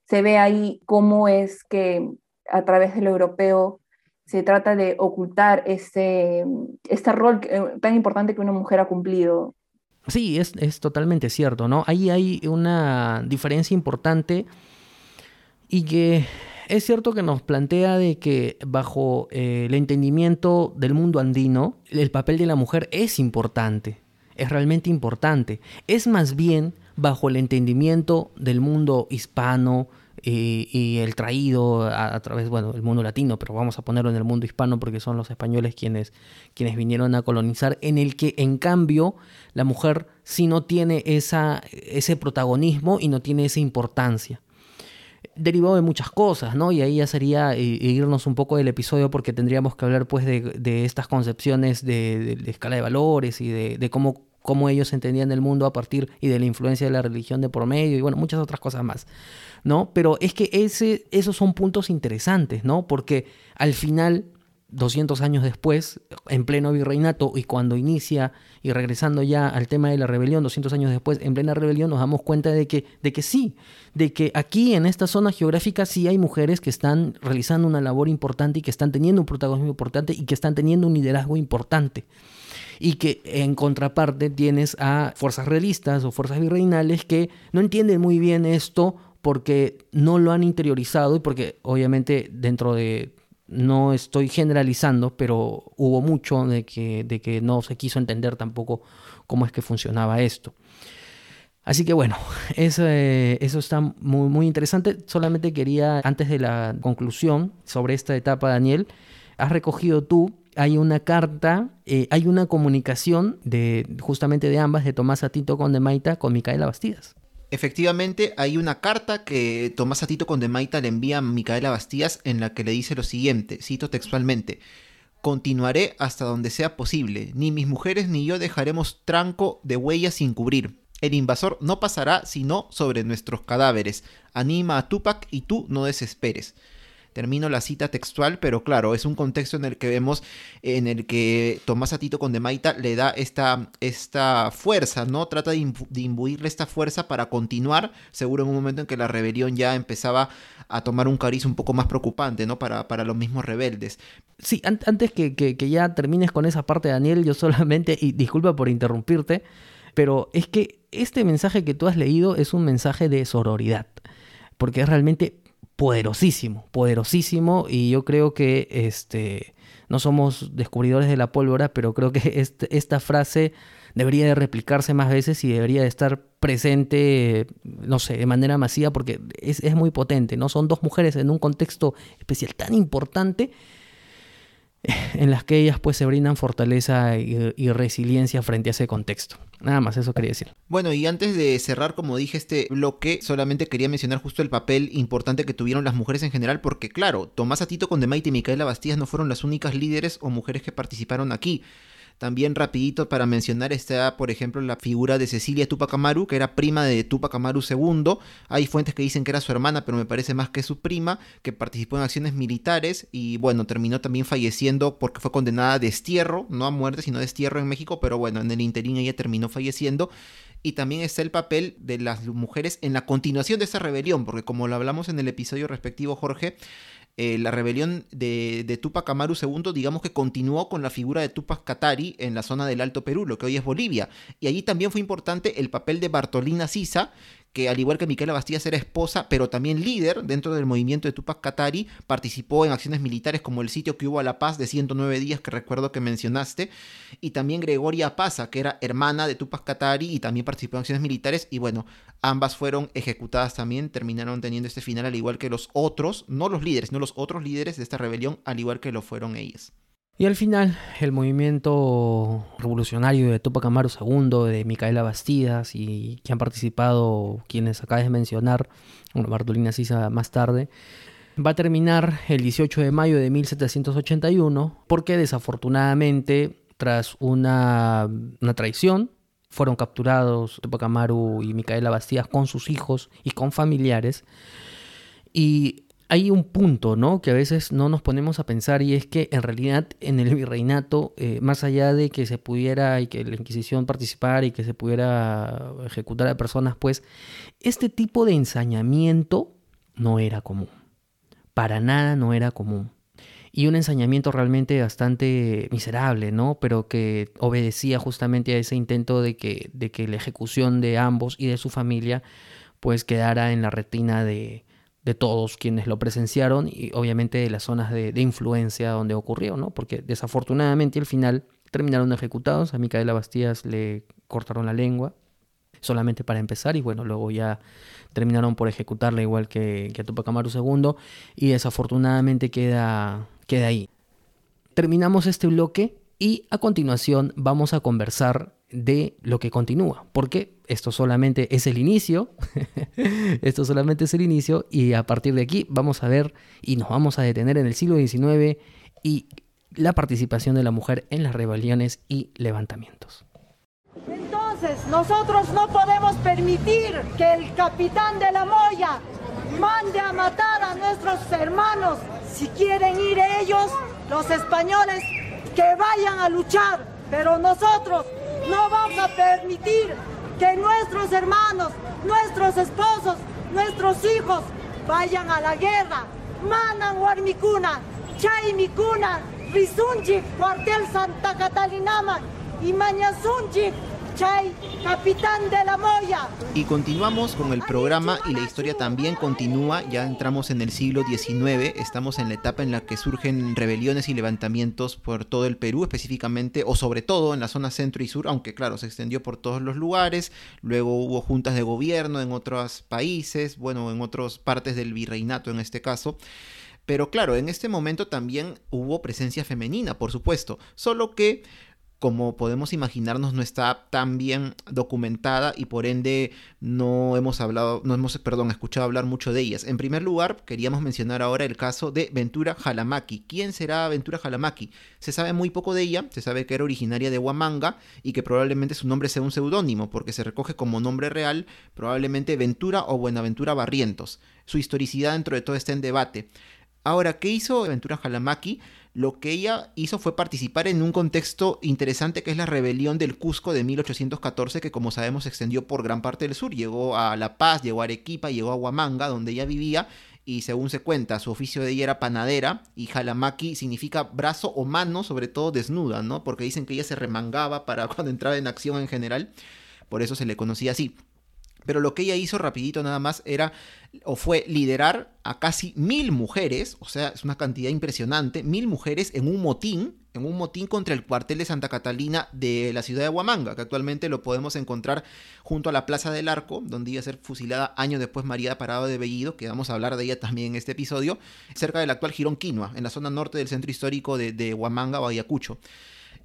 se ve ahí cómo es que a través del europeo se trata de ocultar este, este rol eh, tan importante que una mujer ha cumplido. Sí, es, es totalmente cierto, ¿no? Ahí hay una diferencia importante y que es cierto que nos plantea de que bajo eh, el entendimiento del mundo andino, el papel de la mujer es importante, es realmente importante. Es más bien bajo el entendimiento del mundo hispano eh, y, el traído a, través, bueno, del mundo latino, pero vamos a ponerlo en el mundo hispano porque son los españoles quienes, quienes vinieron a colonizar, en el que en cambio la mujer sí no tiene esa, ese protagonismo y no tiene esa importancia derivado de muchas cosas, ¿no? Y ahí ya sería eh, irnos un poco del episodio porque tendríamos que hablar pues de, estas concepciones de, escala de valores y de, cómo, cómo ellos entendían el mundo a partir y de la influencia de la religión de por medio y bueno, muchas otras cosas más, ¿no? Pero es que ese, esos son puntos interesantes, ¿no? Porque al final 200 años después, en pleno virreinato y cuando inicia y regresando ya al tema de la rebelión, 200 años después, en plena rebelión, nos damos cuenta de que, de que sí, de que aquí en esta zona geográfica sí hay mujeres que están realizando una labor importante y que están teniendo un protagonismo importante y que están teniendo un liderazgo importante. Y que en contraparte tienes a fuerzas realistas o fuerzas virreinales que no entienden muy bien esto porque no lo han interiorizado y porque obviamente dentro de no estoy generalizando, pero hubo mucho de que, de que no se quiso entender tampoco cómo es que funcionaba esto. Así que bueno, [laughs] eso, eso está muy, muy interesante. Solamente quería, antes de la conclusión sobre esta etapa, Daniel, has recogido tú, hay una carta, eh, hay una comunicación de justamente de ambas, de Tomás Atito con de Maita con Micaela Bastidas. Efectivamente, hay una carta que Tomás Atito Condemaita le envía a Micaela Bastías en la que le dice lo siguiente, cito textualmente, Continuaré hasta donde sea posible, ni mis mujeres ni yo dejaremos tranco de huellas sin cubrir. El invasor no pasará sino sobre nuestros cadáveres. Anima a Tupac y tú no desesperes. Termino la cita textual, pero claro, es un contexto en el que vemos, en el que Tomás Atito Condemaita le da esta, esta fuerza, ¿no? Trata de, imbuirle esta fuerza para continuar, seguro en un momento en que la rebelión ya empezaba a tomar un cariz un poco más preocupante, ¿no? Para, para los mismos rebeldes. Sí, antes que, que ya termines con esa parte, Daniel, yo solamente, y disculpa por interrumpirte, pero es que este mensaje que tú has leído es un mensaje de sororidad, porque es realmente poderosísimo, poderosísimo y yo creo que este no somos descubridores de la pólvora, pero creo que [laughs] este, esta frase debería de replicarse más veces y debería de estar presente, no sé, de manera masiva porque es, es muy potente, ¿no? Son dos mujeres en un contexto especial tan importante [laughs] en las que ellas pues se brindan fortaleza y, resiliencia frente a ese contexto. Nada más, eso quería decir. Bueno, y antes de cerrar, como dije, este bloque, solamente quería mencionar justo el papel importante que tuvieron las mujeres en general, porque claro, Tomás Atito, Condemaite y Micaela Bastías no fueron las únicas líderes o mujeres que participaron aquí. También rapidito para mencionar está, por ejemplo, la figura de Cecilia Tupac Amaru, que era prima de Tupac Amaru II. Hay fuentes que dicen que era su hermana, pero me parece más que su prima, que participó en acciones militares y bueno, terminó también falleciendo porque fue condenada a destierro, no a muerte, sino a destierro en México, pero bueno, en el interín ella terminó falleciendo y también está el papel de las mujeres en la continuación de esa rebelión, porque como lo hablamos en el episodio respectivo, Jorge, eh, la rebelión de, de, Tupac Amaru II, digamos que continuó con la figura de Tupac Katari en la zona del Alto Perú, lo que hoy es Bolivia. Y allí también fue importante el papel de Bartolina Sisa, que al igual que Micaela Bastías era esposa, pero también líder dentro del movimiento de Tupac Katari, participó en acciones militares como el sitio que hubo a La Paz de 109 días que recuerdo que mencionaste, y también Gregoria Paza, que era hermana de Tupac Katari y también participó en acciones militares, y bueno, ambas fueron ejecutadas también, terminaron teniendo este final al igual que los otros, no los líderes, sino los otros líderes de esta rebelión, al igual que lo fueron ellas. Y al final, el movimiento revolucionario de Tupac Amaru II, de Micaela Bastidas y que han participado quienes acabas de mencionar, bueno, Bartolina Sisa más tarde, va a terminar el 18 de mayo de 1781 porque desafortunadamente tras una, una traición fueron capturados Tupac Amaru y Micaela Bastidas con sus hijos y con familiares y hay un punto, ¿no? Que a veces no nos ponemos a pensar y es que en realidad en el virreinato, eh, más allá de que se pudiera y que la Inquisición participara y que se pudiera ejecutar a personas, pues este tipo de ensañamiento no era común. Para nada no era común. Y un ensañamiento realmente bastante miserable, ¿no? Pero que obedecía justamente a ese intento de que, de que la ejecución de ambos y de su familia pues quedara en la retina de, de todos quienes lo presenciaron y obviamente de las zonas de, influencia donde ocurrió, ¿no? Porque desafortunadamente al final terminaron ejecutados, a Micaela Bastías le cortaron la lengua, solamente para empezar, y bueno, luego ya terminaron por ejecutarla igual que, que a Tupac Amaru II, y desafortunadamente queda, queda ahí. Terminamos este bloque y a continuación vamos a conversar de lo que continúa, porque esto solamente es el inicio, [laughs] esto solamente es el inicio y a partir de aquí vamos a ver y nos vamos a detener en el siglo XIX y la participación de la mujer en las rebeliones y levantamientos. Entonces, nosotros no podemos permitir que el capitán de la Moya mande a matar a nuestros hermanos. Si quieren ir ellos, los españoles, que vayan a luchar, pero nosotros no vamos a permitir que nuestros hermanos, nuestros esposos, nuestros hijos vayan a la guerra. Manan Warmicuna, Chaymicuna, Rizunjik, cuartel Santa Catalinama y Mañasunjik, Chay, capitán de la Moya. Y continuamos con el programa y la historia también continúa, ya entramos en el siglo XIX, estamos en la etapa en la que surgen rebeliones y levantamientos por todo el Perú, específicamente o sobre todo en la zona centro y sur, aunque claro, se extendió por todos los lugares, luego hubo juntas de gobierno en otros países, bueno, en otras partes del virreinato en este caso. Pero claro, en este momento también hubo presencia femenina, por supuesto, solo que como podemos imaginarnos, no está tan bien documentada y por ende no hemos hablado, no hemos, perdón, escuchado hablar mucho de ellas. En primer lugar, queríamos mencionar ahora el caso de Ventura Jalamaki. ¿Quién será Ventura Jalamaki? Se sabe muy poco de ella, se sabe que era originaria de Huamanga y que probablemente su nombre sea un seudónimo, porque se recoge como nombre real probablemente Ventura o Buenaventura Barrientos. Su historicidad dentro de todo está en debate. Ahora, ¿qué hizo Ventura Jalamaki? lo que ella hizo fue participar en un contexto interesante que es la rebelión del Cusco de 1814, que como sabemos se extendió por gran parte del sur. Llegó a La Paz, llegó a Arequipa, llegó a Huamanga, donde ella vivía, y según se cuenta, su oficio de ella era panadera, y jalamaki significa brazo o mano, sobre todo desnuda, ¿no? Porque dicen que ella se remangaba para [laughs] cuando entraba en acción en general, por eso se le conocía así. Pero lo que ella hizo rapidito nada más era o fue liderar a casi mil mujeres, o sea, es una cantidad impresionante, mil mujeres en un motín, en un motín contra el cuartel de Santa Catalina de la ciudad de Huamanga, que actualmente lo podemos encontrar junto a la Plaza del Arco, donde iba a ser fusilada años después María Parado de Bellido, que vamos a hablar de ella también en este episodio, cerca del actual Girón Quinoa, en la zona norte del centro histórico de, de Huamanga o Ayacucho.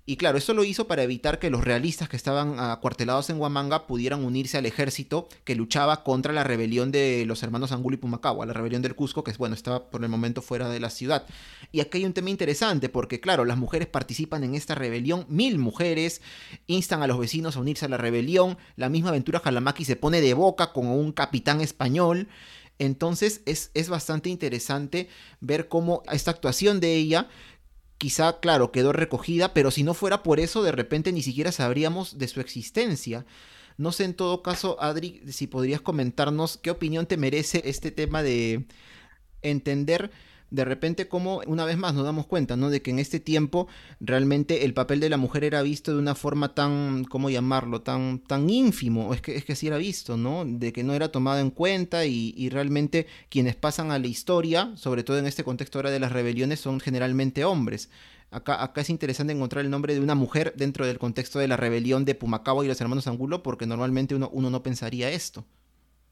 Y claro, eso lo hizo para evitar que los realistas que estaban acuartelados en Huamanga pudieran unirse al ejército que luchaba contra la rebelión de los hermanos Angulo y Pumacagua, la rebelión del Cusco, que bueno, estaba por el momento fuera de la ciudad. Y aquí hay un tema interesante, porque claro, las mujeres participan en esta rebelión, mil mujeres instan a los vecinos a unirse a la rebelión, la misma aventura Jalamaki se pone de boca con un capitán español. Entonces es, es bastante interesante ver cómo esta actuación de ella quizá, claro, quedó recogida, pero si no fuera por eso, de repente ni siquiera sabríamos de su existencia. No sé en todo caso, Adri, si podrías comentarnos qué opinión te merece este tema de entender de repente como una vez más nos damos cuenta, ¿no? De que en este tiempo realmente el papel de la mujer era visto de una forma tan, ¿cómo llamarlo? Tan, tan ínfimo, es que, es que sí era visto, ¿no? De que no era tomado en cuenta y, realmente quienes pasan a la historia, sobre todo en este contexto ahora de las rebeliones, son generalmente hombres. Acá, acá, es interesante encontrar el nombre de una mujer dentro del contexto de la rebelión de Pumacabo y los hermanos Angulo, porque normalmente uno, uno no pensaría esto.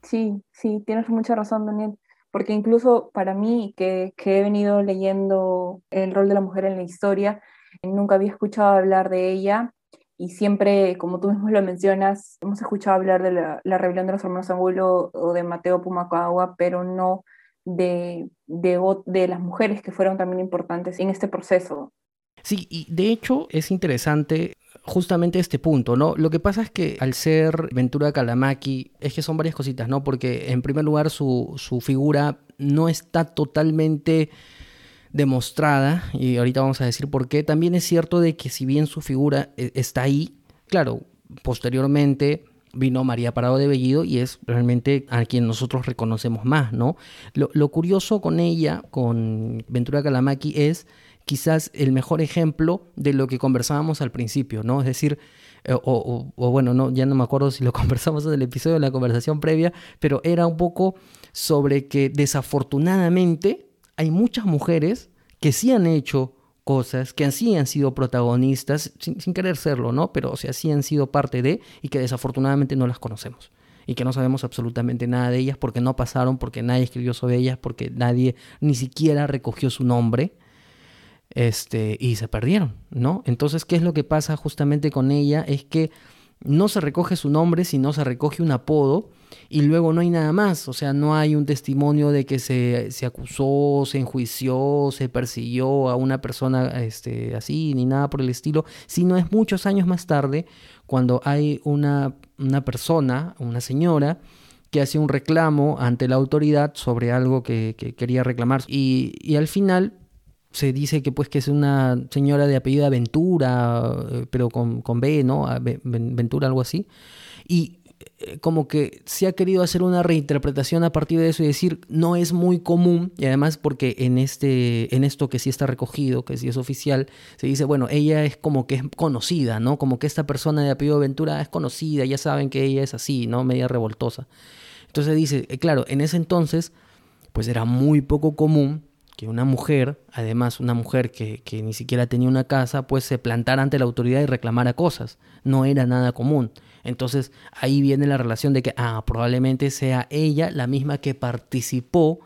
Sí, sí, tienes mucha razón, Daniel porque incluso para mí, que, he venido leyendo el rol de la mujer en la historia, nunca había escuchado hablar de ella y siempre, como tú mismo lo mencionas, hemos escuchado hablar de la, rebelión de los hermanos Angulo o de Mateo Pumacagua, pero no de, de, de las mujeres que fueron también importantes en este proceso. Sí, y de hecho es interesante justamente este punto, ¿no? Lo que pasa es que al ser Ventura Calamaki, es que son varias cositas, ¿no? Porque en primer lugar su, su figura no está totalmente demostrada, y ahorita vamos a decir por qué. También es cierto de que si bien su figura eh, está ahí, claro, posteriormente vino María Parado de Bellido y es realmente a quien nosotros reconocemos más, ¿no? Lo, lo curioso con ella, con Ventura Calamaki, es quizás el mejor ejemplo de lo que conversábamos al principio, ¿no? Es decir, eh, o, bueno, no, ya no me acuerdo si lo [laughs] conversamos en el episodio de la conversación previa, pero era un poco sobre que desafortunadamente hay muchas mujeres que sí han hecho cosas, que sí han sido protagonistas, sin, querer serlo, ¿no? Pero o sea, sí han sido parte de y que desafortunadamente no las conocemos y que no sabemos absolutamente nada de ellas porque no pasaron, porque nadie escribió sobre ellas, porque nadie ni siquiera recogió su nombre este, y se perdieron, ¿no? Entonces, ¿qué es lo que pasa justamente con ella? Es que no se recoge su nombre, sino se recoge un apodo y luego no hay nada más, o sea, no hay un testimonio de que se, se acusó, se enjuició, se persiguió a una persona este, así, ni nada por el estilo, sino es muchos años más tarde cuando hay una, una persona, una señora, que hace un reclamo ante la autoridad sobre algo que, que quería reclamar y, y al final se dice que pues que es una señora de apellido Ventura, eh, pero con, con B, ¿no? Ventura, algo así. Y eh, como que se ha querido hacer una reinterpretación a partir de eso y decir no es muy común y además porque en este en esto que sí está recogido que sí es oficial se dice bueno ella es como que es conocida no como que esta persona de apellido Ventura es conocida ya saben que ella es así no media revoltosa entonces dice eh, claro en ese entonces pues era muy poco común que una mujer, además una mujer que, que, ni siquiera tenía una casa, pues se plantara ante la autoridad y reclamara cosas. No era nada común. Entonces ahí viene la relación de que, ah, probablemente sea ella la misma que participó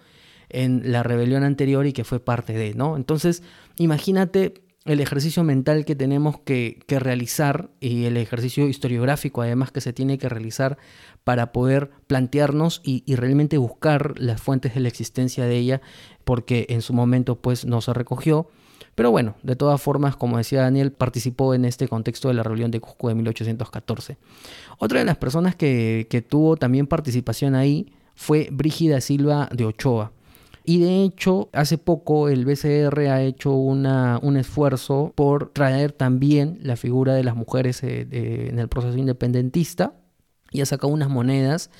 en la rebelión anterior y que fue parte de, ¿no? Entonces, imagínate el ejercicio mental que tenemos que, que, realizar y el ejercicio historiográfico además que se tiene que realizar para poder plantearnos y, realmente buscar las fuentes de la existencia de ella porque en su momento pues no se recogió. Pero bueno, de todas formas, como decía Daniel, participó en este contexto de la rebelión de Cusco de 1814. Otra de las personas que, que tuvo también participación ahí fue Brígida Silva de Ochoa. Y de hecho, hace poco el BCR ha hecho una, un esfuerzo por traer también la figura de las mujeres eh, en el proceso independentista y ha sacado unas monedas.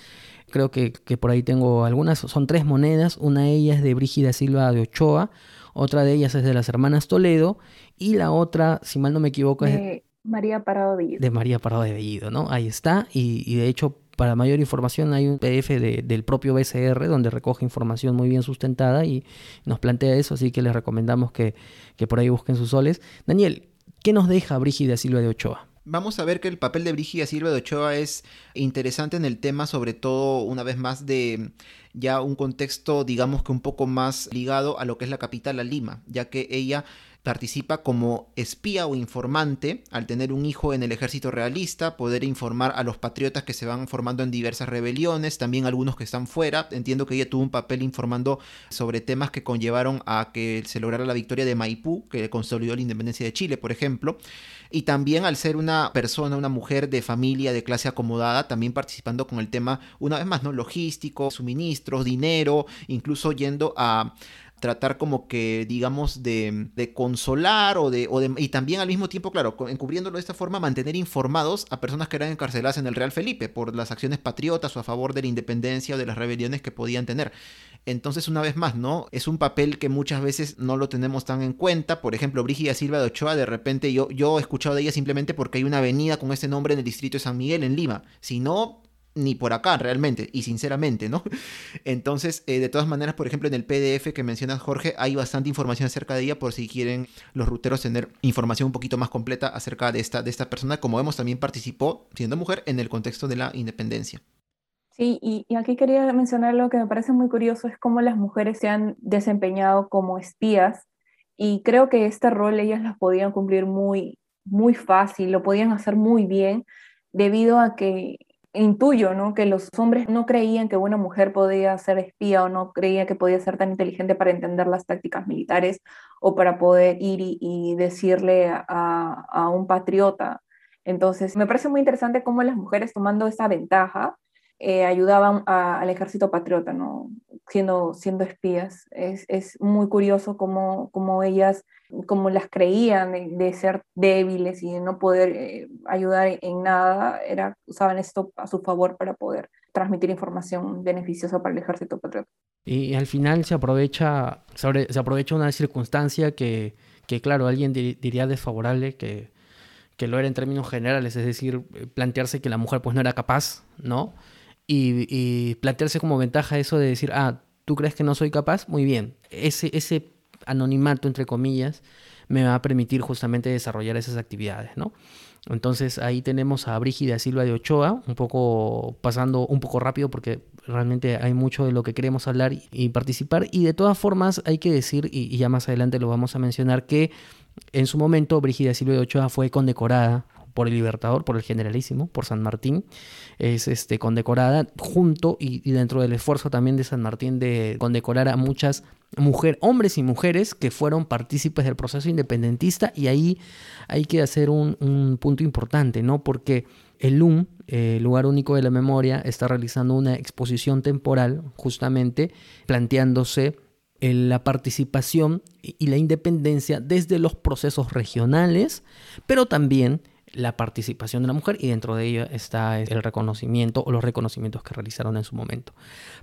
Creo que, que, por ahí tengo algunas, son tres monedas, una de ellas es de Brígida Silva de Ochoa, otra de ellas es de las hermanas Toledo y la otra, si mal no me equivoco, es de María Parado de Bellido. De María Parado de Bellido, ¿no? Ahí está, y, y de hecho para mayor información hay un PDF del propio BCR donde recoge información muy bien sustentada y nos plantea eso, así que les recomendamos que, que por ahí busquen sus soles. Daniel, ¿qué nos deja Brígida Silva de Ochoa? Vamos a ver que el papel de Brígida Silva de Ochoa es interesante en el tema, sobre todo, una vez más, de ya un contexto, digamos que un poco más ligado a lo que es la capital, a Lima, ya que ella participa como espía o informante al tener un hijo en el ejército realista, poder informar a los patriotas que se van formando en diversas rebeliones, también algunos que están fuera. Entiendo que ella tuvo un papel informando sobre temas que conllevaron a que se lograra la victoria de Maipú, que consolidó la independencia de Chile, por ejemplo. Y también al ser una persona, una mujer de familia, de clase acomodada, también participando con el tema, una vez más, ¿no? Logístico, suministros, dinero, incluso yendo a tratar como que, digamos, de, consolar o de, Y también al mismo tiempo, claro, encubriéndolo de esta forma, mantener informados a personas que eran encarceladas en el Real Felipe por las acciones patriotas o a favor de la independencia o de las rebeliones que podían tener. Entonces, una vez más, ¿no? Es un papel que muchas veces no lo tenemos tan en cuenta. Por ejemplo, Brígida Silva de Ochoa, de repente yo, yo he escuchado de ella simplemente porque hay una avenida con ese nombre en el distrito de San Miguel, en Lima. Si no, ni por acá realmente, y sinceramente, ¿no? [laughs] Entonces, eh, de todas maneras, por ejemplo, en el PDF que mencionas, Jorge, hay bastante información acerca de ella por si quieren los ruteros tener información un poquito más completa acerca de esta, de esta persona, como vemos, también participó, siendo mujer, en el contexto de la independencia. Sí, y, y aquí quería mencionar lo que me parece muy curioso, es cómo las mujeres se han desempeñado como espías, y creo que este rol ellas las podían cumplir muy, muy fácil, lo podían hacer muy bien, debido a que intuyo, ¿no? Que los hombres no creían que una mujer podía ser espía o no creían que podía ser tan inteligente para entender las tácticas militares o para poder ir y, decirle a, un patriota. Entonces, me parece muy interesante cómo las mujeres tomando esa ventaja eh, ayudaban al ejército patriota, ¿no? Siendo, siendo espías. Es, es muy curioso cómo, cómo ellas como las creían de, ser débiles y de no poder eh, ayudar en nada, era, usaban esto a su favor para poder transmitir información beneficiosa para el ejército patriota. Y, al final se aprovecha, se aprovecha una circunstancia que, que claro, alguien diría desfavorable, que, que lo era en términos generales, es decir, plantearse que la mujer pues no era capaz, ¿no? Y, y plantearse como ventaja eso de decir, ah, ¿tú crees que no soy capaz? Muy bien. Ese, ese anonimato, entre comillas, me va a permitir justamente desarrollar esas actividades, ¿no? Entonces ahí tenemos a Brígida Silva de Ochoa, un poco pasando un poco rápido porque realmente hay mucho de lo que queremos hablar y, participar. Y de todas formas hay que decir, y, ya más adelante lo vamos a mencionar, que en su momento Brígida Silva de Ochoa fue condecorada por el Libertador, por el Generalísimo, por San Martín, es este, condecorada junto y, dentro del esfuerzo también de San Martín de condecorar a muchas mujeres, hombres y mujeres que fueron partícipes del proceso independentista y ahí hay que hacer un, punto importante, ¿no? Porque el LUM, el Lugar Único de la Memoria, está realizando una exposición temporal justamente planteándose la participación y la independencia desde los procesos regionales, pero también la participación de la mujer y dentro de ello está el reconocimiento o los reconocimientos que realizaron en su momento.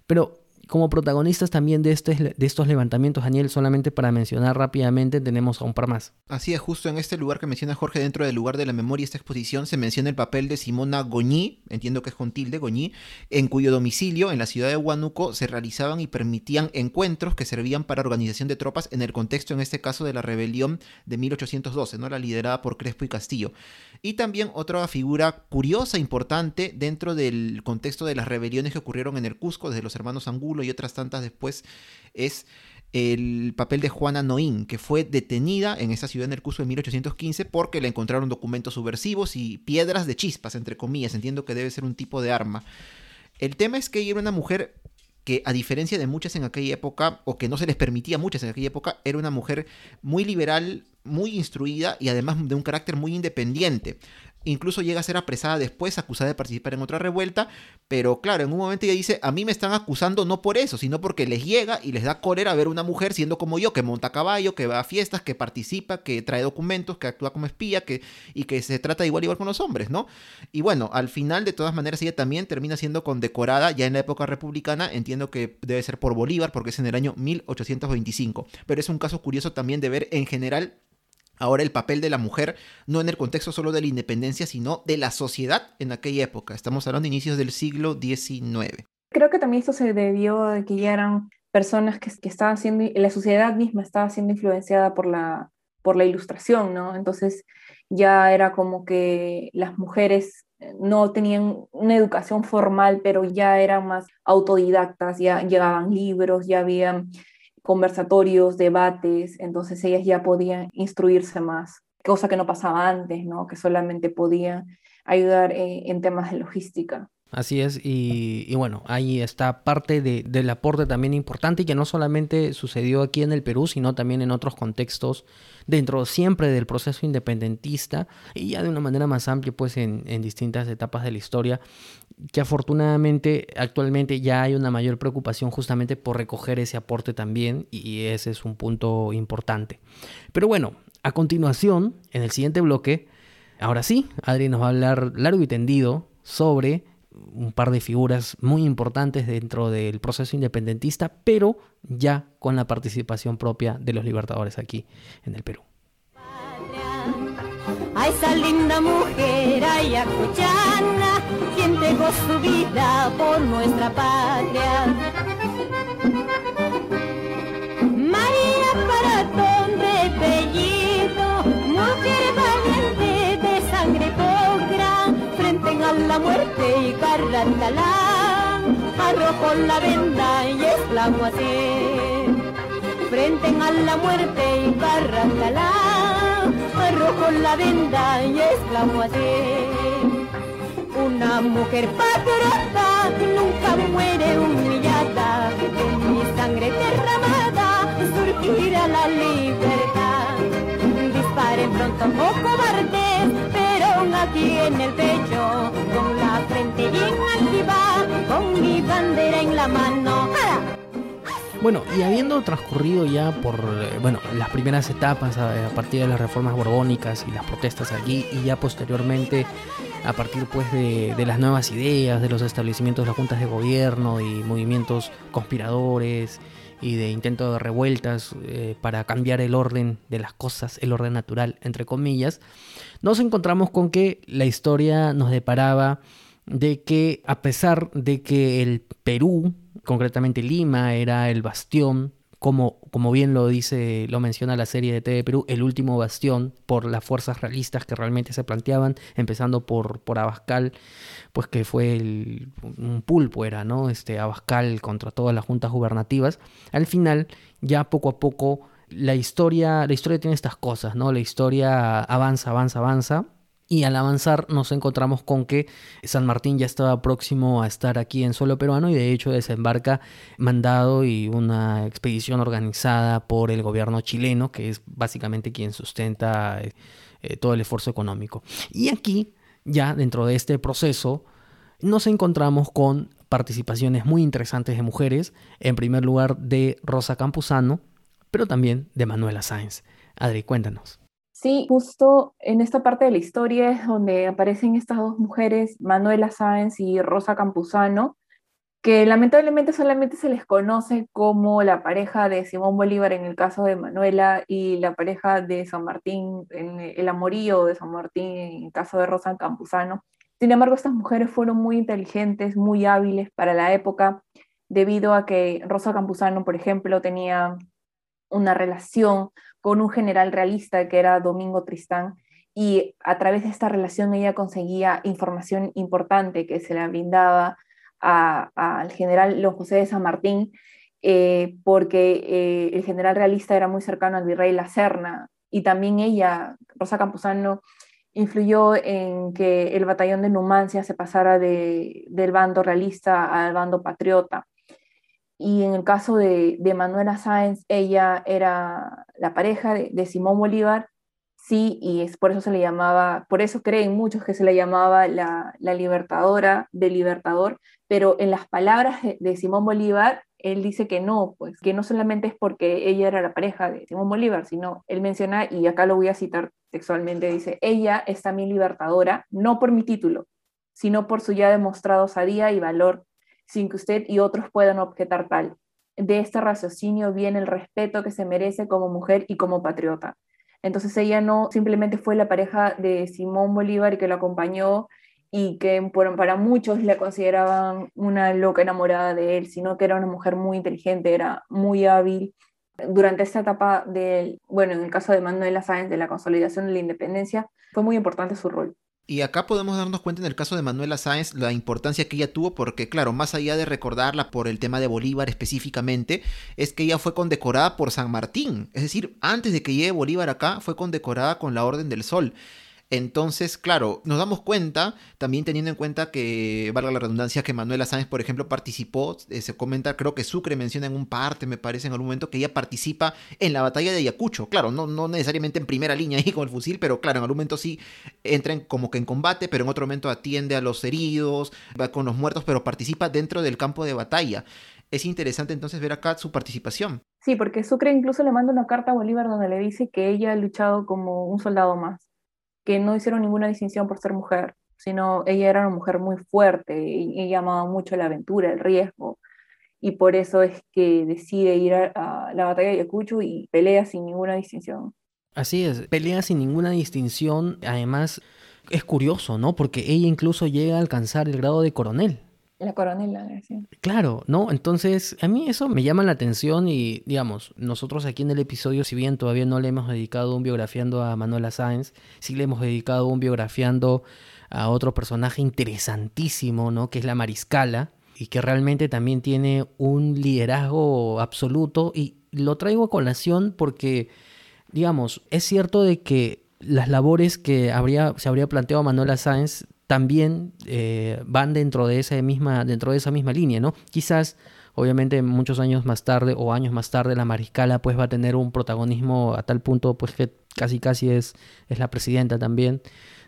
Pero como protagonistas también de, este, de estos levantamientos, Daniel, solamente para mencionar rápidamente, tenemos a un par más. Así es, justo en este lugar que menciona Jorge, dentro del lugar de la memoria, esta exposición, se menciona el papel de Simona Goñi, entiendo que es con tilde, Goñi, en cuyo domicilio, en la ciudad de Huánuco, se realizaban y permitían encuentros que servían para organización de tropas en el contexto, en este caso, de la rebelión de 1812, ¿no? la liderada por Crespo y Castillo. Y también otra figura curiosa, importante, dentro del contexto de las rebeliones que ocurrieron en el Cusco, desde los hermanos Angulo, y otras tantas después, es el papel de Juana Noín, que fue detenida en esa ciudad en el curso de 1815 porque le encontraron documentos subversivos y piedras de chispas, entre comillas. Entiendo que debe ser un tipo de arma. El tema es que ella era una mujer que a diferencia de muchas en aquella época, o que no se les permitía muchas en aquella época, era una mujer muy liberal, muy instruida y además de un carácter muy independiente. Incluso llega a ser apresada después, acusada de participar en otra revuelta, pero claro, en un momento ella dice, a mí me están acusando no por eso, sino porque les llega y les da cólera ver una mujer siendo como yo, que monta caballo, que va a fiestas, que participa, que trae documentos, que actúa como espía, que, y que se trata igual igual con los hombres, ¿no? Y bueno, al final, de todas maneras, ella también termina siendo condecorada ya en la época republicana, entiendo que debe ser por Bolívar, porque es en el año 1825, pero es un caso curioso también de ver en general ahora el papel de la mujer, no en el contexto solo de la independencia, sino de la sociedad en aquella época. Estamos hablando de inicios del siglo XIX. Creo que también esto se debió a que ya eran personas que, estaban siendo, la sociedad misma estaba siendo influenciada por la, por la ilustración, ¿no? Entonces ya era como que las mujeres no tenían una educación formal, pero ya eran más autodidactas, ya llegaban libros, ya habían conversatorios, debates, entonces ellas ya podían instruirse más, cosa que no pasaba antes, ¿no? Que solamente podían ayudar eh, en temas de logística. Así es, y, bueno, ahí está parte del aporte también importante que no solamente sucedió aquí en el Perú, sino también en otros contextos dentro siempre del proceso independentista y ya de una manera más amplia pues en distintas etapas de la historia, que afortunadamente actualmente ya hay una mayor preocupación justamente por recoger ese aporte también y ese es un punto importante. Pero bueno, a continuación, en el siguiente bloque, ahora sí, Adri nos va a hablar largo y tendido sobre un par de figuras muy importantes dentro del proceso independentista, pero ya con la participación propia de los libertadores aquí en el Perú. Esa linda mujer ayacuchana, quien dejó su vida por nuestra patria. María Paratón de Bellido, mujer valiente de sangre pogra, frente a la muerte y carrantalán, arrojó la venda y exclamó así. Frente a la muerte y carrantalán, arrojó la venda y exclamó así. Una mujer patriota nunca muere humillada, en mi sangre derramada surgirá la libertad. Disparen pronto, oh cobardes, pero aquí en el pecho, con la frente bien activa, con mi bandera en la mano. Bueno, y habiendo transcurrido ya por eh, bueno, las primeras etapas a, partir de las reformas borbónicas y las protestas aquí, y ya posteriormente a partir pues de, de, las nuevas ideas, de los establecimientos de las juntas de gobierno y movimientos conspiradores y de intentos de revueltas eh, para cambiar el orden de las cosas, el orden natural, entre comillas, nos encontramos con que la historia nos deparaba de que a pesar de que el Perú, concretamente Lima, era el bastión como, como bien lo dice, lo menciona la serie de TV Perú, el último bastión por las fuerzas realistas que realmente se planteaban, empezando por, por Abascal, pues que fue el, un pulpo era, ¿no? Este Abascal contra todas las juntas gubernativas. Al final, ya poco a poco, la historia, la historia tiene estas cosas, ¿no? La historia avanza, avanza, avanza y al avanzar nos encontramos con que San Martín ya estaba próximo a estar aquí en suelo peruano y de hecho desembarca mandado y una expedición organizada por el gobierno chileno, que es básicamente quien sustenta eh, todo el esfuerzo económico. Y aquí, ya dentro de este proceso, nos encontramos con participaciones muy interesantes de mujeres, en primer lugar de Rosa Campuzano, pero también de Manuela Sáenz. Adri, cuéntanos. Sí, justo en esta parte de la historia es donde aparecen estas dos mujeres, Manuela Sáenz y Rosa Campuzano, que lamentablemente solamente se les conoce como la pareja de Simón Bolívar en el caso de Manuela y la pareja de San Martín, en el amorío de San Martín en el caso de Rosa Campuzano. Sin embargo, estas mujeres fueron muy inteligentes, muy hábiles para la época, debido a que Rosa Campuzano, por ejemplo, tenía una relación con un general realista que era Domingo Tristán, y a través de esta relación ella conseguía información importante que se le brindaba al general Don José de San Martín, eh, porque eh, el general realista era muy cercano al virrey La Serna, y también ella, Rosa Campuzano, influyó en que el batallón de Numancia se pasara de, del bando realista al bando patriota. Y en el caso de, de Manuela Sáenz, ella era la pareja de, Simón Bolívar, sí, y es por eso se le llamaba, por eso creen muchos que se le llamaba la, la libertadora del libertador, pero en las palabras de, Simón Bolívar, él dice que no, pues que no solamente es porque ella era la pareja de Simón Bolívar, sino él menciona, y acá lo voy a citar textualmente, dice, ella es también libertadora, no por mi título, sino por su ya demostrado sadía y valor sin que usted y otros puedan objetar tal. De este raciocinio viene el respeto que se merece como mujer y como patriota. Entonces ella no simplemente fue la pareja de Simón Bolívar que lo acompañó y que para muchos la consideraban una loca enamorada de él, sino que era una mujer muy inteligente, era muy hábil. Durante esta etapa del, bueno, en el caso de Manuela Sáenz, de la consolidación de la independencia, fue muy importante su rol. Y acá podemos darnos cuenta en el caso de Manuela Sáenz la importancia que ella tuvo porque claro, más allá de recordarla por el tema de Bolívar específicamente, es que ella fue condecorada por San Martín. Es decir, antes de que llegue Bolívar acá, fue condecorada con la Orden del Sol. Entonces, claro, nos damos cuenta, también teniendo en cuenta que, valga la redundancia, que Manuela Sáenz, por ejemplo, participó, eh, se comenta, creo que Sucre menciona en un parte, me parece, en algún momento, que ella participa en la batalla de Ayacucho. Claro, no, no necesariamente en primera línea ahí [laughs] con el fusil, pero claro, en algún momento sí entra como que en combate, pero en otro momento atiende a los heridos, va con los muertos, pero participa dentro del campo de batalla. Es interesante entonces ver acá su participación. Sí, porque Sucre incluso le manda una carta a Bolívar donde le dice que ella ha luchado como un soldado más que no hicieron ninguna distinción por ser mujer, sino ella era una mujer muy fuerte y ella amaba mucho la aventura, el riesgo, y por eso es que decide ir a, la batalla de Ayacucho y pelea sin ninguna distinción. Así es, pelea sin ninguna distinción, además es curioso, ¿no? Porque ella incluso llega a alcanzar el grado de coronel. La coronela. Claro, ¿no? Entonces, a mí eso me llama la atención y, digamos, nosotros aquí en el episodio, si bien todavía no le hemos dedicado un biografiando a Manuela Sáenz, sí le hemos dedicado un biografiando a otro personaje interesantísimo, ¿no? Que es la Mariscala y que realmente también tiene un liderazgo absoluto y lo traigo a colación porque, digamos, es cierto de que las labores que habría, se habría planteado Manuela Sáenz también eh, van dentro de esa misma, dentro de esa misma línea, ¿no? Quizás, obviamente, muchos años más tarde o años más tarde, la mariscala pues va a tener un protagonismo a tal punto pues que casi casi es, es la presidenta también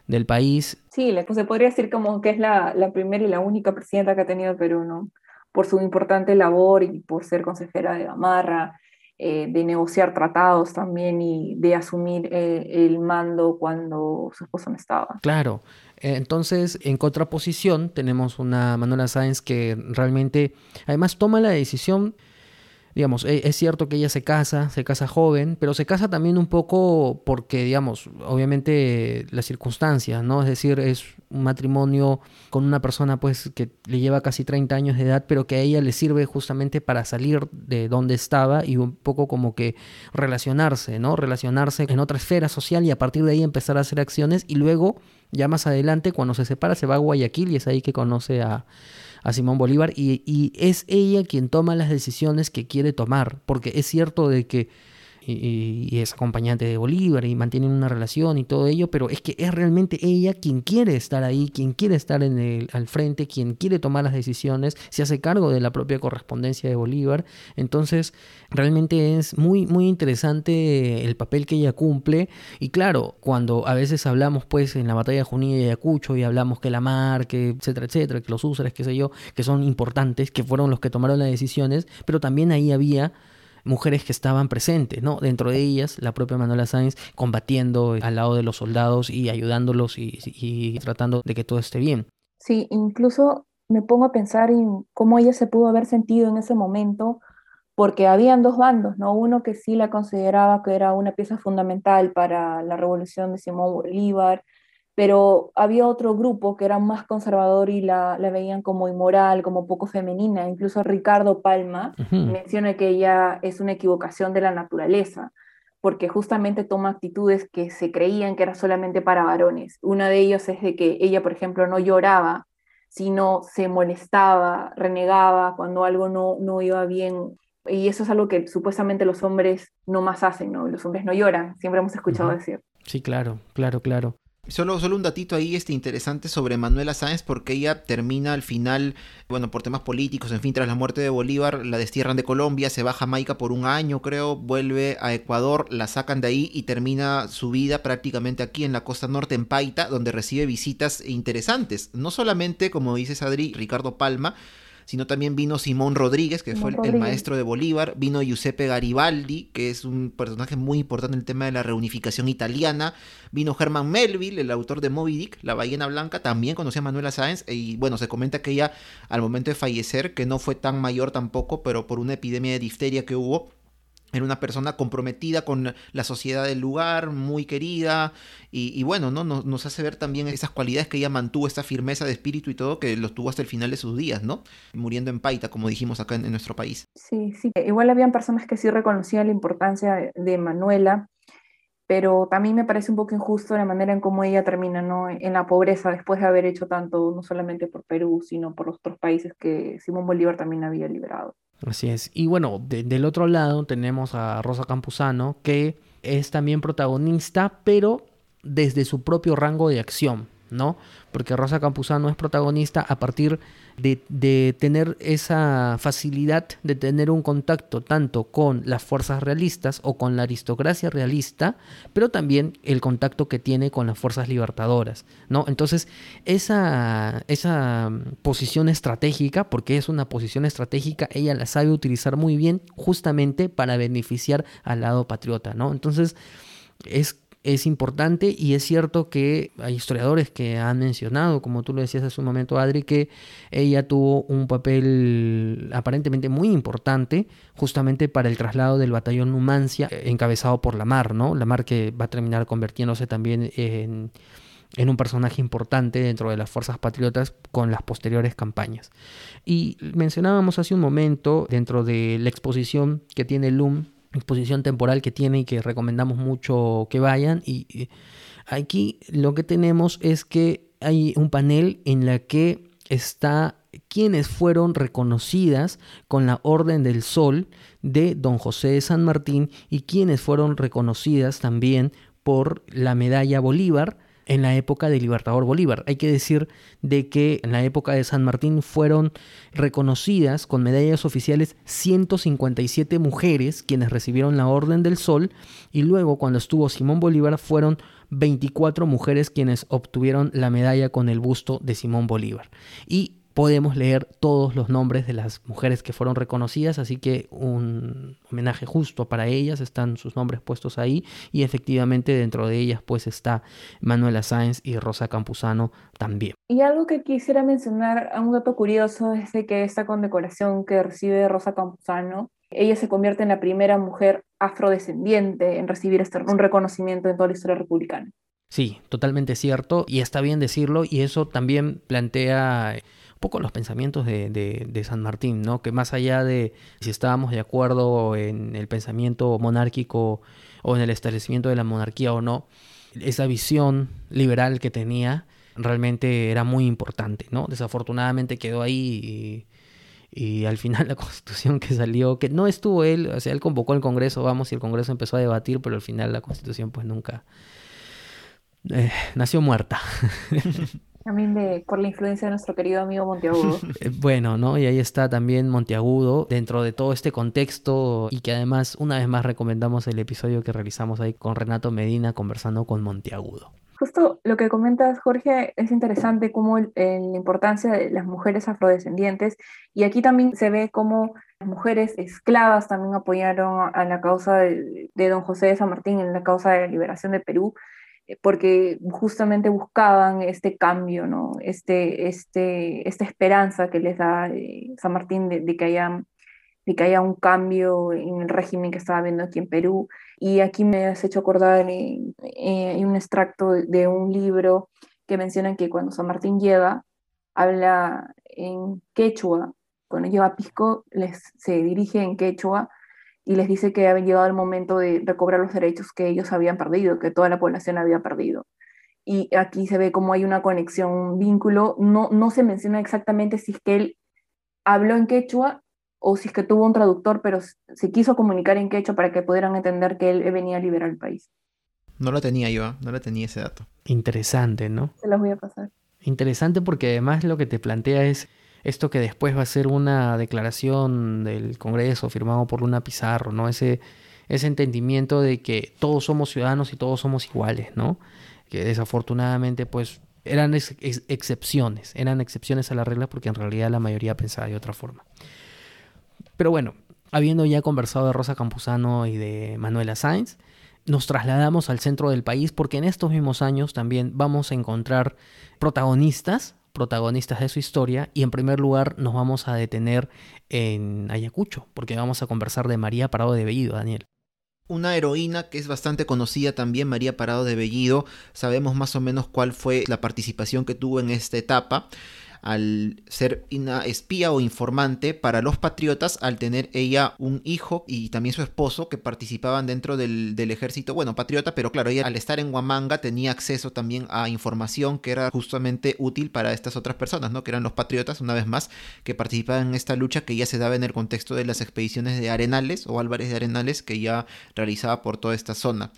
del país. Sí, pues se podría decir como que es la, la primera y la única presidenta que ha tenido Perú, ¿no? Por su importante labor y por ser consejera de Gamarra, eh, de negociar tratados también y de asumir eh, el mando cuando su esposo no estaba. Claro, entonces en contraposición tenemos una Manuela Sáenz que realmente además toma la decisión digamos, e, es cierto que ella se casa, se casa joven, pero se casa también un poco porque, digamos, obviamente las circunstancias, ¿no? Es decir, es un matrimonio con una persona pues que le lleva casi 30 años de edad, pero que a ella le sirve justamente para salir de donde estaba y un poco como que relacionarse, ¿no? Relacionarse en otra esfera social y a partir de ahí empezar a hacer acciones y luego, ya más adelante, cuando se separa, se va a Guayaquil y es ahí que conoce a a Simón Bolívar y, y, es ella quien toma las decisiones que quiere tomar, porque es cierto de que y, es acompañante de Bolívar y mantienen una relación y todo ello, pero es que es realmente ella quien quiere estar ahí, quien quiere estar en el, al frente, quien quiere tomar las decisiones, se hace cargo de la propia correspondencia de Bolívar. Entonces, realmente es muy, muy interesante el papel que ella cumple. Y claro, cuando a veces hablamos pues en la batalla de Junín y Ayacucho y hablamos que la mar, que etcétera, etcétera, que los úsares, qué sé yo, que son importantes, que fueron los que tomaron las decisiones, pero también ahí había mujeres que estaban presentes, ¿no? Dentro de ellas, la propia Manuela Sáenz combatiendo al lado de los soldados y ayudándolos y, tratando de que todo esté bien. Sí, incluso me pongo a pensar en cómo ella se pudo haber sentido en ese momento, porque habían dos bandos, ¿no? Uno que sí la consideraba que era una pieza fundamental para la revolución de Simón Bolívar, pero había otro grupo que era más conservador y la, la veían como inmoral, como poco femenina. Incluso Ricardo Palma menciona que ella es una equivocación de la naturaleza, porque justamente toma actitudes que se creían que era solamente para varones. Una de ellas es de que ella, por ejemplo, no lloraba, sino se molestaba, renegaba cuando algo no, no iba bien. Y eso es algo que supuestamente los hombres no más hacen, ¿no? Los hombres no lloran, siempre hemos escuchado decir. Sí, claro, claro, claro. Solo, solo un datito ahí este interesante sobre Manuela Sáenz porque ella termina al final, bueno, por temas políticos, en fin, tras la muerte de Bolívar, la destierran de Colombia, se va a Jamaica por un año creo, vuelve a Ecuador, la sacan de ahí y termina su vida prácticamente aquí en la costa norte, en Paita, donde recibe visitas interesantes. No solamente, como dices Adri, Ricardo Palma, sino también vino Simón Rodríguez, que fue el, maestro de Bolívar, vino Giuseppe Garibaldi, que es un personaje muy importante en el tema de la reunificación italiana, vino Herman Melville, el autor de Moby Dick, La ballena blanca, también conocía a Manuela Sáenz, y bueno, se comenta que ella al momento de fallecer, que no fue tan mayor tampoco, pero por una epidemia de difteria que hubo, era una persona comprometida con la sociedad del lugar, muy querida, y, bueno, ¿no? Nos, hace ver también esas cualidades que ella mantuvo, esta firmeza de espíritu y todo, que los tuvo hasta el final de sus días, ¿no? Muriendo en Paita, como dijimos acá en, nuestro país. Sí, sí. Igual habían personas que sí reconocían la importancia de, Manuela, pero también me parece un poco injusto la manera en cómo ella termina, ¿no? En la pobreza, después de haber hecho tanto, no solamente por Perú, sino por los otros países que Simón Bolívar también había liberado. Así es. Y bueno, de- del otro lado tenemos a Rosa Campuzano, que es también protagonista, pero desde su propio rango de acción, ¿no? Porque Rosa Campuzano es protagonista a partir de, tener esa facilidad de tener un contacto tanto con las fuerzas realistas o con la aristocracia realista, pero también el contacto que tiene con las fuerzas libertadoras, ¿no? Entonces, esa, esa mm, posición estratégica, porque es una posición estratégica, ella la sabe utilizar muy bien justamente para beneficiar al lado patriota, ¿no? Entonces, es, es importante y es cierto que hay historiadores que han mencionado, como tú lo decías hace un momento, Adri, que ella tuvo un papel aparentemente muy importante justamente para el traslado del batallón Numancia eh, encabezado por Lamar, ¿no? Lamar que va a terminar convirtiéndose también en, en un personaje importante dentro de las fuerzas patriotas con las posteriores campañas. Y mencionábamos hace un momento, dentro de la exposición que tiene LUM, exposición temporal que tiene y que recomendamos mucho que vayan. Y aquí lo que tenemos es que hay un panel en la que está quienes fueron reconocidas con la Orden del Sol de Don José de San Martín y quienes fueron reconocidas también por la medalla Bolívar en la época del Libertador Bolívar. Hay que decir de que en la época de San Martín fueron reconocidas con medallas oficiales 157 mujeres quienes recibieron la Orden del Sol y luego cuando estuvo Simón Bolívar fueron 24 mujeres quienes obtuvieron la medalla con el busto de Simón Bolívar. Y podemos leer todos los nombres de las mujeres que fueron reconocidas, así que un homenaje justo para ellas, están sus nombres puestos ahí y efectivamente dentro de ellas pues está Manuela Sáenz y Rosa Campuzano también. Y algo que quisiera mencionar, un dato curioso, es de que esta condecoración que recibe Rosa Campuzano, ella se convierte en la primera mujer afrodescendiente en recibir este, un reconocimiento en toda la historia republicana. Sí, totalmente cierto y está bien decirlo y eso también plantea poco los pensamientos de, de, San Martín, ¿no? Que más allá de si estábamos de acuerdo en el pensamiento monárquico o en el establecimiento de la monarquía o no, esa visión liberal que tenía realmente era muy importante, ¿no? Desafortunadamente quedó ahí y, y al final la [laughs] constitución que salió, que no estuvo él, o sea, él convocó el Congreso, vamos, y el Congreso empezó a debatir, pero al final la constitución pues nunca eh, nació muerta. [laughs] También de, por la influencia de nuestro querido amigo Monteagudo. [laughs] bueno, ¿no? Y ahí está también Monteagudo dentro de todo este contexto y que además una vez más recomendamos el episodio que realizamos ahí con Renato Medina conversando con Monteagudo. Justo lo que comentas, Jorge, es interesante cómo el, el, la importancia de las mujeres afrodescendientes y aquí también se ve cómo las mujeres esclavas también apoyaron a la causa de, de don José de San Martín en la causa de la liberación de Perú porque justamente buscaban este cambio, ¿no? este, este, esta esperanza que les da eh, San Martín de, de, que haya, de que haya un cambio en el régimen que estaba habiendo aquí en Perú. Y aquí me has hecho acordar en un extracto de un libro que mencionan que cuando San Martín llega, habla en quechua, cuando llega a Pisco, les, se dirige en quechua y les dice que había llegado el momento de recobrar los derechos que ellos habían perdido, que toda la población había perdido. Y aquí se ve cómo hay una conexión, un vínculo. No, no se menciona exactamente si es que él habló en quechua o si es que tuvo un traductor, pero se quiso comunicar en quechua para que pudieran entender que él venía a liberar el país. No lo tenía yo, no lo tenía ese dato. Interesante, ¿no? Se los voy a pasar. Interesante porque además lo que te plantea es esto que después va a ser una declaración del Congreso firmado por Luna Pizarro, ¿no? Ese, ese entendimiento de que todos somos ciudadanos y todos somos iguales, ¿no? Que desafortunadamente, pues, eran ex ex excepciones, eran excepciones a la regla porque en realidad la mayoría pensaba de otra forma. Pero bueno, habiendo ya conversado de Rosa Campuzano y de Manuela Sainz, nos trasladamos al centro del país porque en estos mismos años también vamos a encontrar protagonistas protagonistas de su historia y en primer lugar nos vamos a detener en Ayacucho porque vamos a conversar de María Parado de Bellido, Daniel. Una heroína que es bastante conocida también, María Parado de Bellido. Sabemos más o menos cuál fue la participación que tuvo en esta etapa. Al ser una espía o informante para los patriotas al tener ella un hijo y también su esposo que participaban dentro del, ejército, bueno, patriota, pero claro, ella al estar en Huamanga tenía acceso también a información que era justamente útil para estas otras personas, ¿no? Que eran los patriotas, una vez más, que participaban en esta lucha que ya se daba en el contexto de las expediciones de Arenales o Álvarez de Arenales que ya realizaba por toda esta zona.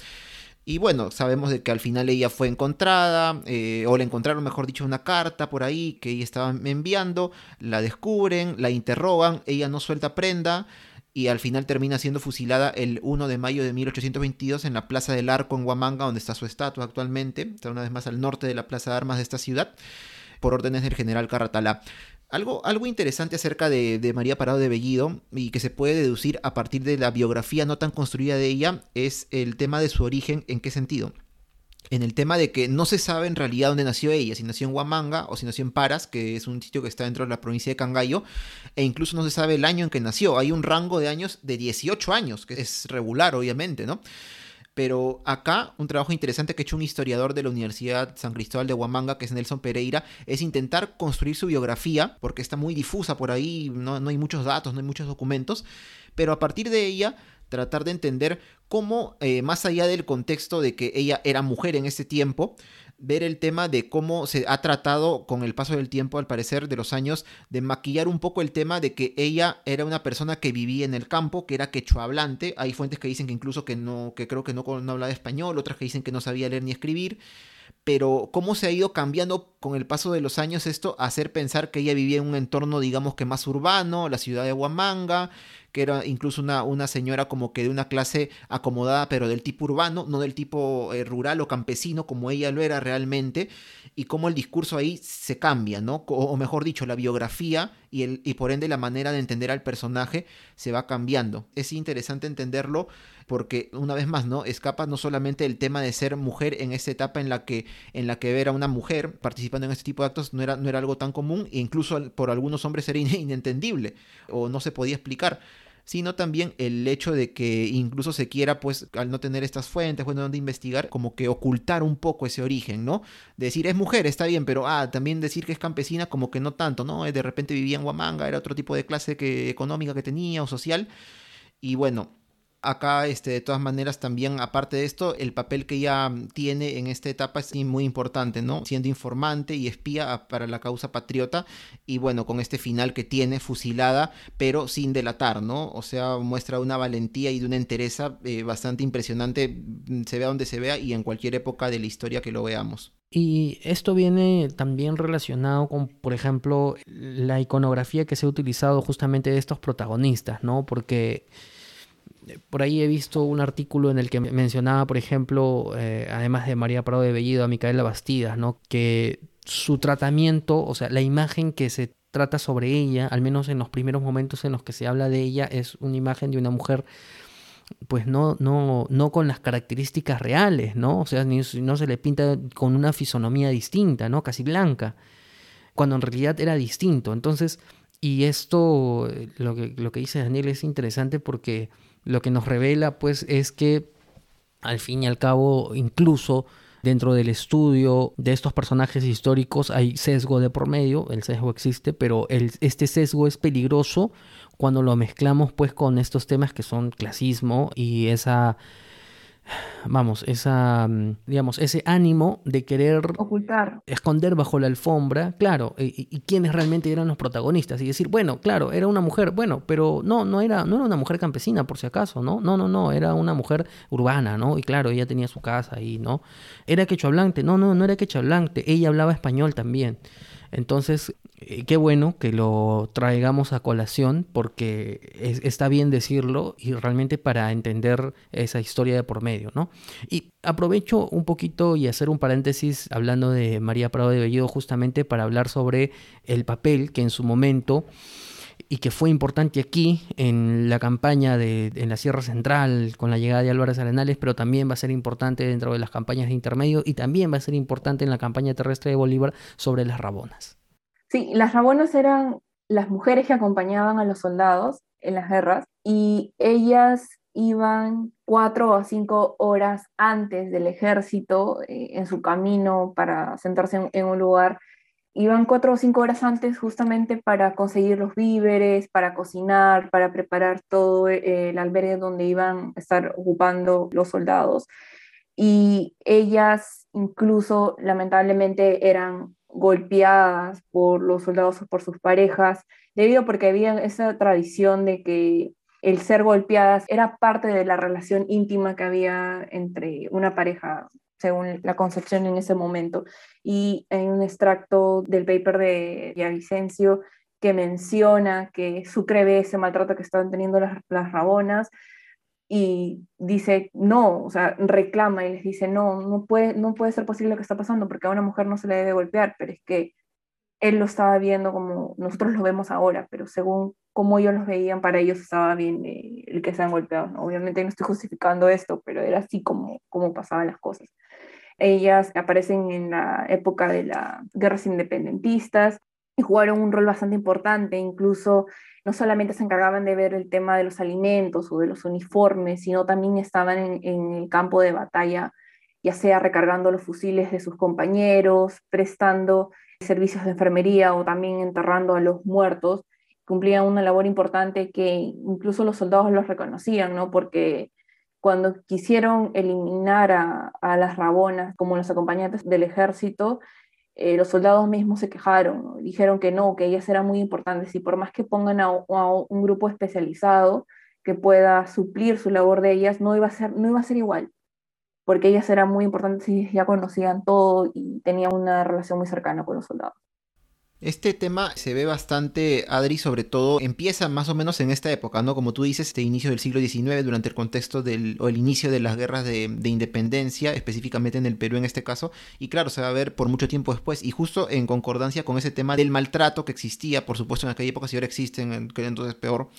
Y bueno, sabemos de que al final ella fue encontrada, eh, o le encontraron, mejor dicho, una carta por ahí que ella estaba enviando, la descubren, la interrogan, ella no suelta prenda y al final termina siendo fusilada el 1 de mayo de 1822 en la Plaza del Arco en Huamanga, donde está su estatua actualmente, está una vez más al norte de la Plaza de Armas de esta ciudad, por órdenes del general Carratalá. Algo, algo interesante acerca de, María Parado de Bellido y que se puede deducir a partir de la biografía no tan construida de ella es el tema de su origen. ¿En qué sentido? En el tema de que no se sabe en realidad dónde nació ella, si nació en Huamanga o si nació en Paras, que es un sitio que está dentro de la provincia de Cangallo, e incluso no se sabe el año en que nació. Hay un rango de años de 18 años, que es regular, obviamente, ¿no? Pero acá un trabajo interesante que ha hecho un historiador de la Universidad San Cristóbal de Huamanga, que es Nelson Pereira, es intentar construir su biografía, porque está muy difusa por ahí, no, no hay muchos datos, no hay muchos documentos, pero a partir de ella tratar de entender cómo, eh, más allá del contexto de que ella era mujer en ese tiempo, ver el tema de cómo se ha tratado con el paso del tiempo, al parecer, de los años, de maquillar un poco el tema de que ella era una persona que vivía en el campo, que era quechua hablante. Hay fuentes que dicen que incluso que no, que creo que no, no hablaba español, otras que dicen que no sabía leer ni escribir pero cómo se ha ido cambiando con el paso de los años esto hacer pensar que ella vivía en un entorno digamos que más urbano, la ciudad de Huamanga, que era incluso una, una señora como que de una clase acomodada, pero del tipo urbano, no del tipo eh, rural o campesino como ella lo era realmente, y cómo el discurso ahí se cambia, ¿no? O, mejor dicho, la biografía y, el, y por ende la manera de entender al personaje se va cambiando. Es interesante entenderlo porque una vez más, ¿no? Escapa no solamente el tema de ser mujer en esa etapa en la que en la que ver a una mujer participando en este tipo de actos no era, no era algo tan común e incluso por algunos hombres era [laughs] inentendible o no se podía explicar sino también el hecho de que incluso se quiera, pues, al no tener estas fuentes, bueno, donde investigar, como que ocultar un poco ese origen, ¿no? decir, es mujer, está bien, pero, ah, también decir que es campesina, como que no tanto, ¿no? De repente vivía en Huamanga, era otro tipo de clase que, económica que tenía o social, y bueno, acá, este, de todas maneras, también, aparte de esto, el papel que ella tiene en esta etapa es muy importante, ¿no? Siendo informante y espía para la causa patriota, y bueno, con este final que tiene, fusilada, pero sin delatar, ¿no? O sea, muestra una valentía y de una entereza eh, bastante impresionante, mm, se vea donde se vea y en cualquier época de la historia que lo veamos. Y esto viene también relacionado con, por ejemplo, la iconografía que se ha utilizado justamente de estos protagonistas, ¿no? Porque por ahí he visto un artículo en el que mencionaba, por ejemplo, eh, además de María Prado de Bellido, a Micaela Bastidas, ¿no? que su tratamiento, o sea, la imagen que se trata sobre ella, al menos en los primeros momentos en los que se habla de ella, es una imagen de una mujer pues no, no, no con las características reales, ¿no? O sea, no se le pinta con una fisonomía distinta, ¿no? Casi blanca, cuando en realidad era distinto. Entonces, y esto, lo que, lo que dice Daniel es interesante porque lo que nos revela pues es que al fin y al cabo incluso dentro del estudio de estos personajes históricos hay sesgo de por medio, el sesgo existe, pero el, este sesgo es peligroso cuando lo mezclamos pues con estos temas que son clasismo y esa vamos, esa, mm, digamos, ese ánimo de querer ocultar, esconder bajo la alfombra, claro, y, quiénes realmente eran los protagonistas y decir, bueno, claro, era una mujer, bueno, pero no, no era, no era una mujer campesina por si acaso, ¿no? No, no, no, era una mujer urbana, ¿no? Y claro, ella tenía su casa ahí, ¿no? Era quechohablante, no, no, no era quechohablante, ella hablaba español también. Entonces, eh, qué bueno que lo traigamos a colación porque está bien decirlo y realmente para entender esa historia de por medio, ¿no? Y aprovecho un poquito y hacer un paréntesis hablando de María Prado de Bellido justamente para hablar sobre el papel que en su momento y que fue importante aquí en la campaña de, en la Sierra Central con la llegada de Álvarez Arenales, pero también va a ser importante dentro de las campañas de intermedio y también va a ser importante en la campaña terrestre de Bolívar sobre las Rabonas. Sí, las Rabonas eran las mujeres que acompañaban a los soldados en las guerras y ellas iban cuatro o cinco horas antes del ejército eh, en su camino para sentarse en, un lugar Iban cuatro o cinco horas antes justamente para conseguir los víveres, para cocinar, para preparar todo eh, el albergue donde iban a estar ocupando los soldados. Y ellas incluso lamentablemente eran golpeadas por los soldados o por sus parejas, debido porque había esa tradición de que el ser golpeadas era parte de la relación íntima que había entre una pareja, según la concepción en ese momento. Y hay un extracto del paper de Vicencio que menciona que Sucre ve ese maltrato que estaban teniendo las, las rabonas y dice, no, o sea, reclama y les dice, no, no puede, no puede ser posible lo que está pasando porque a una mujer no se le debe golpear, pero es que él lo estaba viendo como nosotros lo vemos ahora, pero según cómo ellos los veían, para ellos estaba bien eh, el que sean golpeados. Obviamente no estoy justificando esto, pero era así como, como pasaban las cosas. Ellas aparecen en la época de las guerras independentistas y jugaron un rol bastante importante, incluso no solamente se encargaban de ver el tema de los alimentos o de los uniformes, sino también estaban en, el campo de batalla, ya sea recargando los fusiles de sus compañeros, prestando servicios de enfermería o también enterrando a los muertos, cumplían una labor importante que incluso los soldados los reconocían, ¿no? Porque cuando quisieron eliminar a, las rabonas como los acompañantes del ejército, eh, los soldados mismos se quejaron, dijeron que no, que ellas eran muy importantes y por más que pongan a, un grupo especializado que pueda suplir su labor de ellas, no iba a ser, no iba a ser igual porque ellas eran muy importantes y ya conocían todo y tenían una relación muy cercana con los soldados. Este tema se ve bastante, Adri, sobre todo empieza más o menos en esta época, ¿no? Como tú dices, este inicio del siglo XIX, durante el contexto del, o el inicio de las guerras de, de, independencia, específicamente en el Perú en este caso, y claro, se va a ver por mucho tiempo después, y justo en concordancia con ese tema del maltrato que existía, por supuesto en aquella época, si ahora existen, que entonces peor,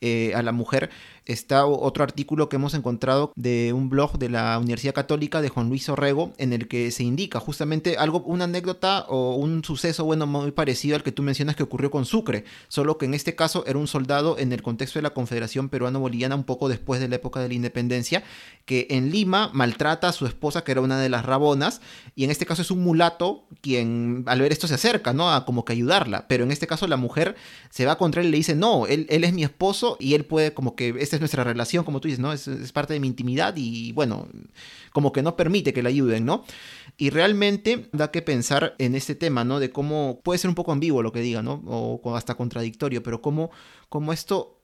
eh, a la mujer, está otro artículo que hemos encontrado de un blog de la Universidad Católica de Juan Luis Orrego, en el que se indica justamente algo, una anécdota o un suceso, bueno, muy parecido al que tú mencionas que ocurrió con Sucre, solo que en este caso era un soldado en el contexto de la Confederación Peruano-Boliviana, un poco después de la época de la independencia, que en Lima maltrata a su esposa, que era una de las rabonas, y en este caso es un mulato quien al ver esto se acerca, ¿no? A como que ayudarla, pero en este caso la mujer se va contra él y le dice, no, él, él es mi esposo y él puede como que es nuestra relación, como tú dices, ¿no? Es, parte de mi intimidad y bueno, como que no permite que la ayuden, ¿no? Y realmente da que pensar en este tema, ¿no? De cómo puede ser un poco ambiguo lo que diga, ¿no? O, hasta contradictorio, pero cómo, cómo esto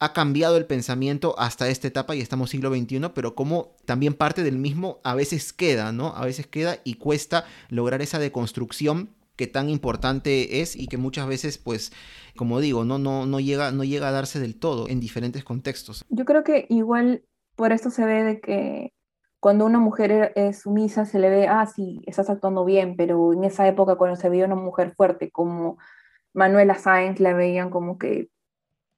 ha cambiado el pensamiento hasta esta etapa y estamos siglo XXI, pero cómo también parte del mismo a veces queda, ¿no? A veces queda y cuesta lograr esa deconstrucción que tan importante es y que muchas veces, pues, como digo, no, no, no, llega, no llega a darse del todo en diferentes contextos. Yo creo que igual por esto se ve de que cuando una mujer es sumisa se le ve, ah, sí, estás actuando bien, pero en esa época cuando se veía una mujer fuerte como Manuela Sáenz, la veían como que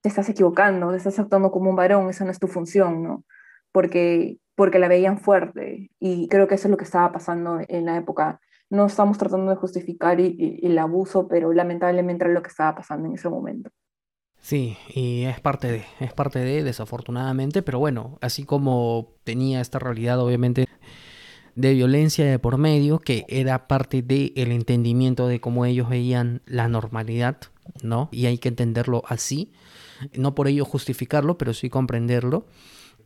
te estás equivocando, te estás actuando como un varón, esa no es tu función, ¿no? Porque, porque la veían fuerte y creo que eso es lo que estaba pasando en la época no estamos tratando de justificar el abuso, pero lamentablemente era lo que estaba pasando en ese momento. Sí, y es parte de, es parte de, desafortunadamente, pero bueno, así como tenía esta realidad, obviamente, de violencia de por medio, que era parte del el entendimiento de cómo ellos veían la normalidad, ¿no? Y hay que entenderlo así, no por ello justificarlo, pero sí comprenderlo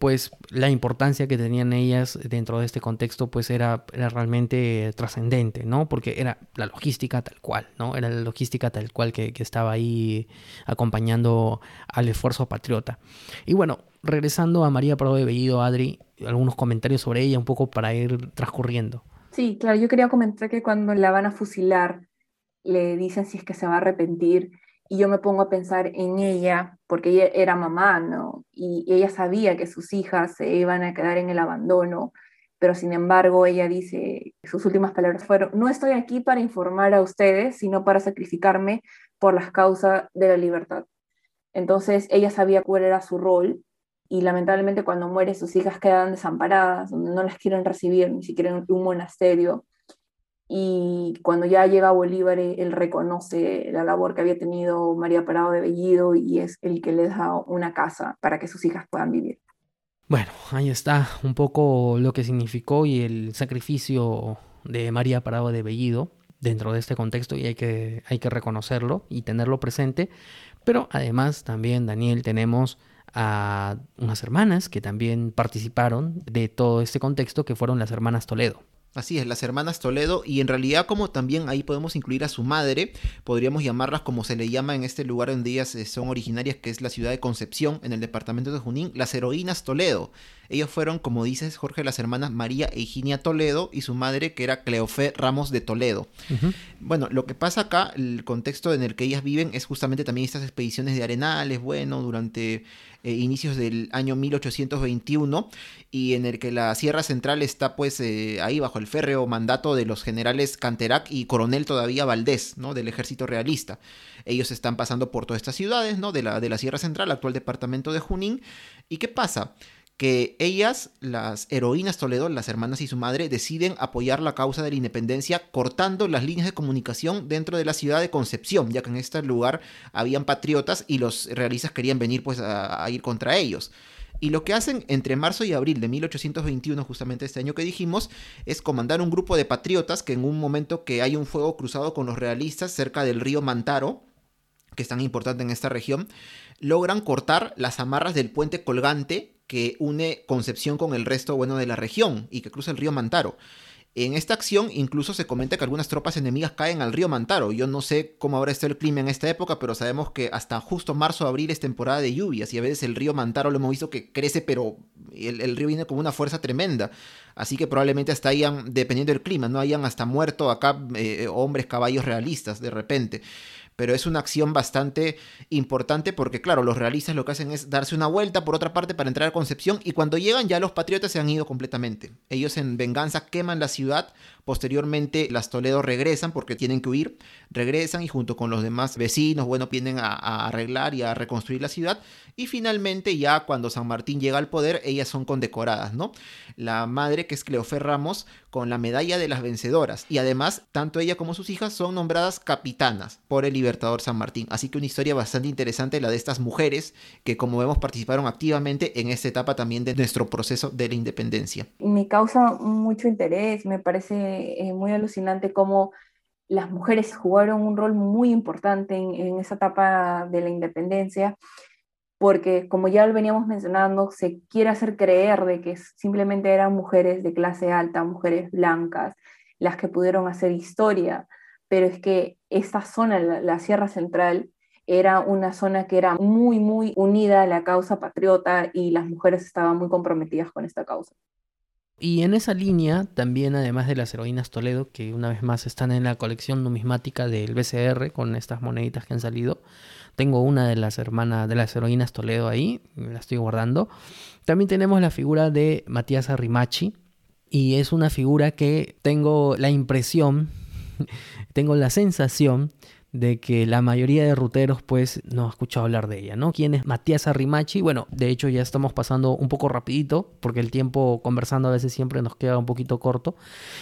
pues la importancia que tenían ellas dentro de este contexto pues era, realmente trascendente, ¿no? Porque era la logística tal cual, ¿no? Era la logística tal cual que, estaba ahí acompañando al esfuerzo patriota. Y bueno, regresando a María Prado de Bellido, Adri, algunos comentarios sobre ella un poco para ir transcurriendo. Sí, claro, yo quería comentar que cuando la van a fusilar, le dicen si es que se va a arrepentir y yo me pongo a pensar en ella, porque ella era mamá, ¿no? Y ella sabía que sus hijas se iban a quedar en el abandono, pero sin embargo ella dice, sus últimas palabras fueron, no estoy aquí para informar a ustedes, sino para sacrificarme por las causas de la libertad. Entonces ella sabía cuál era su rol y lamentablemente cuando muere sus hijas quedan desamparadas, no las quieren recibir, ni siquiera en un monasterio y cuando ya llega Bolívar, eh, él reconoce la labor que había tenido María Parado de Bellido y es el que le da una casa para que sus hijas puedan vivir. Bueno, ahí está un poco lo que significó y el sacrificio de María Parado de Bellido dentro de este contexto y hay que, hay que reconocerlo y tenerlo presente. Pero además también, Daniel, tenemos a unas hermanas que también participaron de todo este contexto, que fueron las hermanas Toledo. Así es, las hermanas Toledo y en realidad como también ahí podemos incluir a su madre, podríamos llamarlas como se le llama en este lugar donde ellas eh, son originarias, que es la ciudad de Concepción, en el departamento de Junín, las heroínas Toledo. Ellos fueron, como dices Jorge, las hermanas María e Higinia Toledo y su madre que era Cleofé Ramos de Toledo. Bueno, lo que pasa acá, el contexto en el que ellas viven es justamente también estas expediciones de arenales, bueno, durante eh, inicios del año 1821 y en el que la Sierra Central está pues eh, ahí bajo el férreo mandato de los generales Canterac y coronel todavía Valdés, ¿no? Del ejército realista. Ellos están pasando por todas estas ciudades, ¿no? De la, de la Sierra Central, actual departamento de Junín. ¿Y qué pasa? Que ellas, las heroínas Toledo, las hermanas y su madre, deciden apoyar la causa de la independencia cortando las líneas de comunicación dentro de la ciudad de Concepción, ya que en este lugar habían patriotas y los realistas querían venir pues a, a ir contra ellos. Y lo que hacen entre marzo y abril de 1821, justamente este año que dijimos, es comandar un grupo de patriotas que en un momento que hay un fuego cruzado con los realistas cerca del río Mantaro, que es tan importante en esta región, logran cortar las amarras del puente colgante que une Concepción con el resto bueno de la región y que cruza el río Mantaro. En esta acción incluso se comenta que algunas tropas enemigas caen al río Mantaro. Yo no sé cómo habrá estado el clima en esta época, pero sabemos que hasta justo marzo abril es temporada de lluvias y a veces el río Mantaro lo hemos visto que crece, pero el, río viene con una fuerza tremenda. Así que probablemente hasta hayan, dependiendo del clima, no hayan hasta muerto acá eh, hombres, caballos realistas de repente pero es una acción bastante importante porque, claro, los realistas lo que hacen es darse una vuelta por otra parte para entrar a Concepción y cuando llegan ya los patriotas se han ido completamente. Ellos en venganza queman la ciudad, posteriormente las Toledo regresan porque tienen que huir, regresan y junto con los demás vecinos, bueno, vienen a, arreglar y a reconstruir la ciudad y finalmente ya cuando San Martín llega al poder, ellas son condecoradas, ¿no? La madre, que es Cleofe Ramos, con la medalla de las vencedoras. Y además, tanto ella como sus hijas son nombradas capitanas por el Libertador San Martín. Así que una historia bastante interesante la de estas mujeres que, como vemos, participaron activamente en esta etapa también de nuestro proceso de la independencia. Me causa mucho interés, me parece eh, muy alucinante cómo las mujeres jugaron un rol muy importante en, esa etapa de la independencia porque como ya lo veníamos mencionando, se quiere hacer creer de que simplemente eran mujeres de clase alta, mujeres blancas, las que pudieron hacer historia, pero es que esta zona, la, Sierra Central, era una zona que era muy, muy unida a la causa patriota y las mujeres estaban muy comprometidas con esta causa. Y en esa línea, también además de las heroínas Toledo, que una vez más están en la colección numismática del BCR con estas moneditas que han salido, tengo una de las hermanas, de las heroínas Toledo ahí, la estoy guardando. También tenemos la figura de Matías Arrimachi, y es una figura que tengo la impresión, [laughs] tengo la sensación de que la mayoría de ruteros pues no ha escuchado hablar de ella, ¿no? ¿Quién es Matías Arrimachi? Bueno, de hecho ya estamos pasando un poco rapidito porque el tiempo conversando a veces siempre nos queda un poquito corto.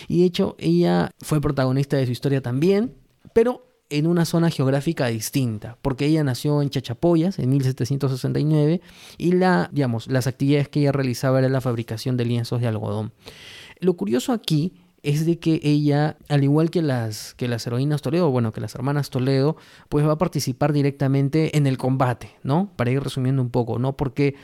Y de hecho ella fue protagonista de su historia también, pero en una zona geográfica distinta, porque ella nació en Chachapoyas en 1769 y la, digamos, las actividades que ella realizaba era la fabricación de lienzos de algodón. Lo curioso aquí es de que ella, al igual que las, que las heroínas Toledo, bueno, que las hermanas Toledo, pues va a participar directamente en el combate, ¿no? Para ir resumiendo un poco, ¿no? Porque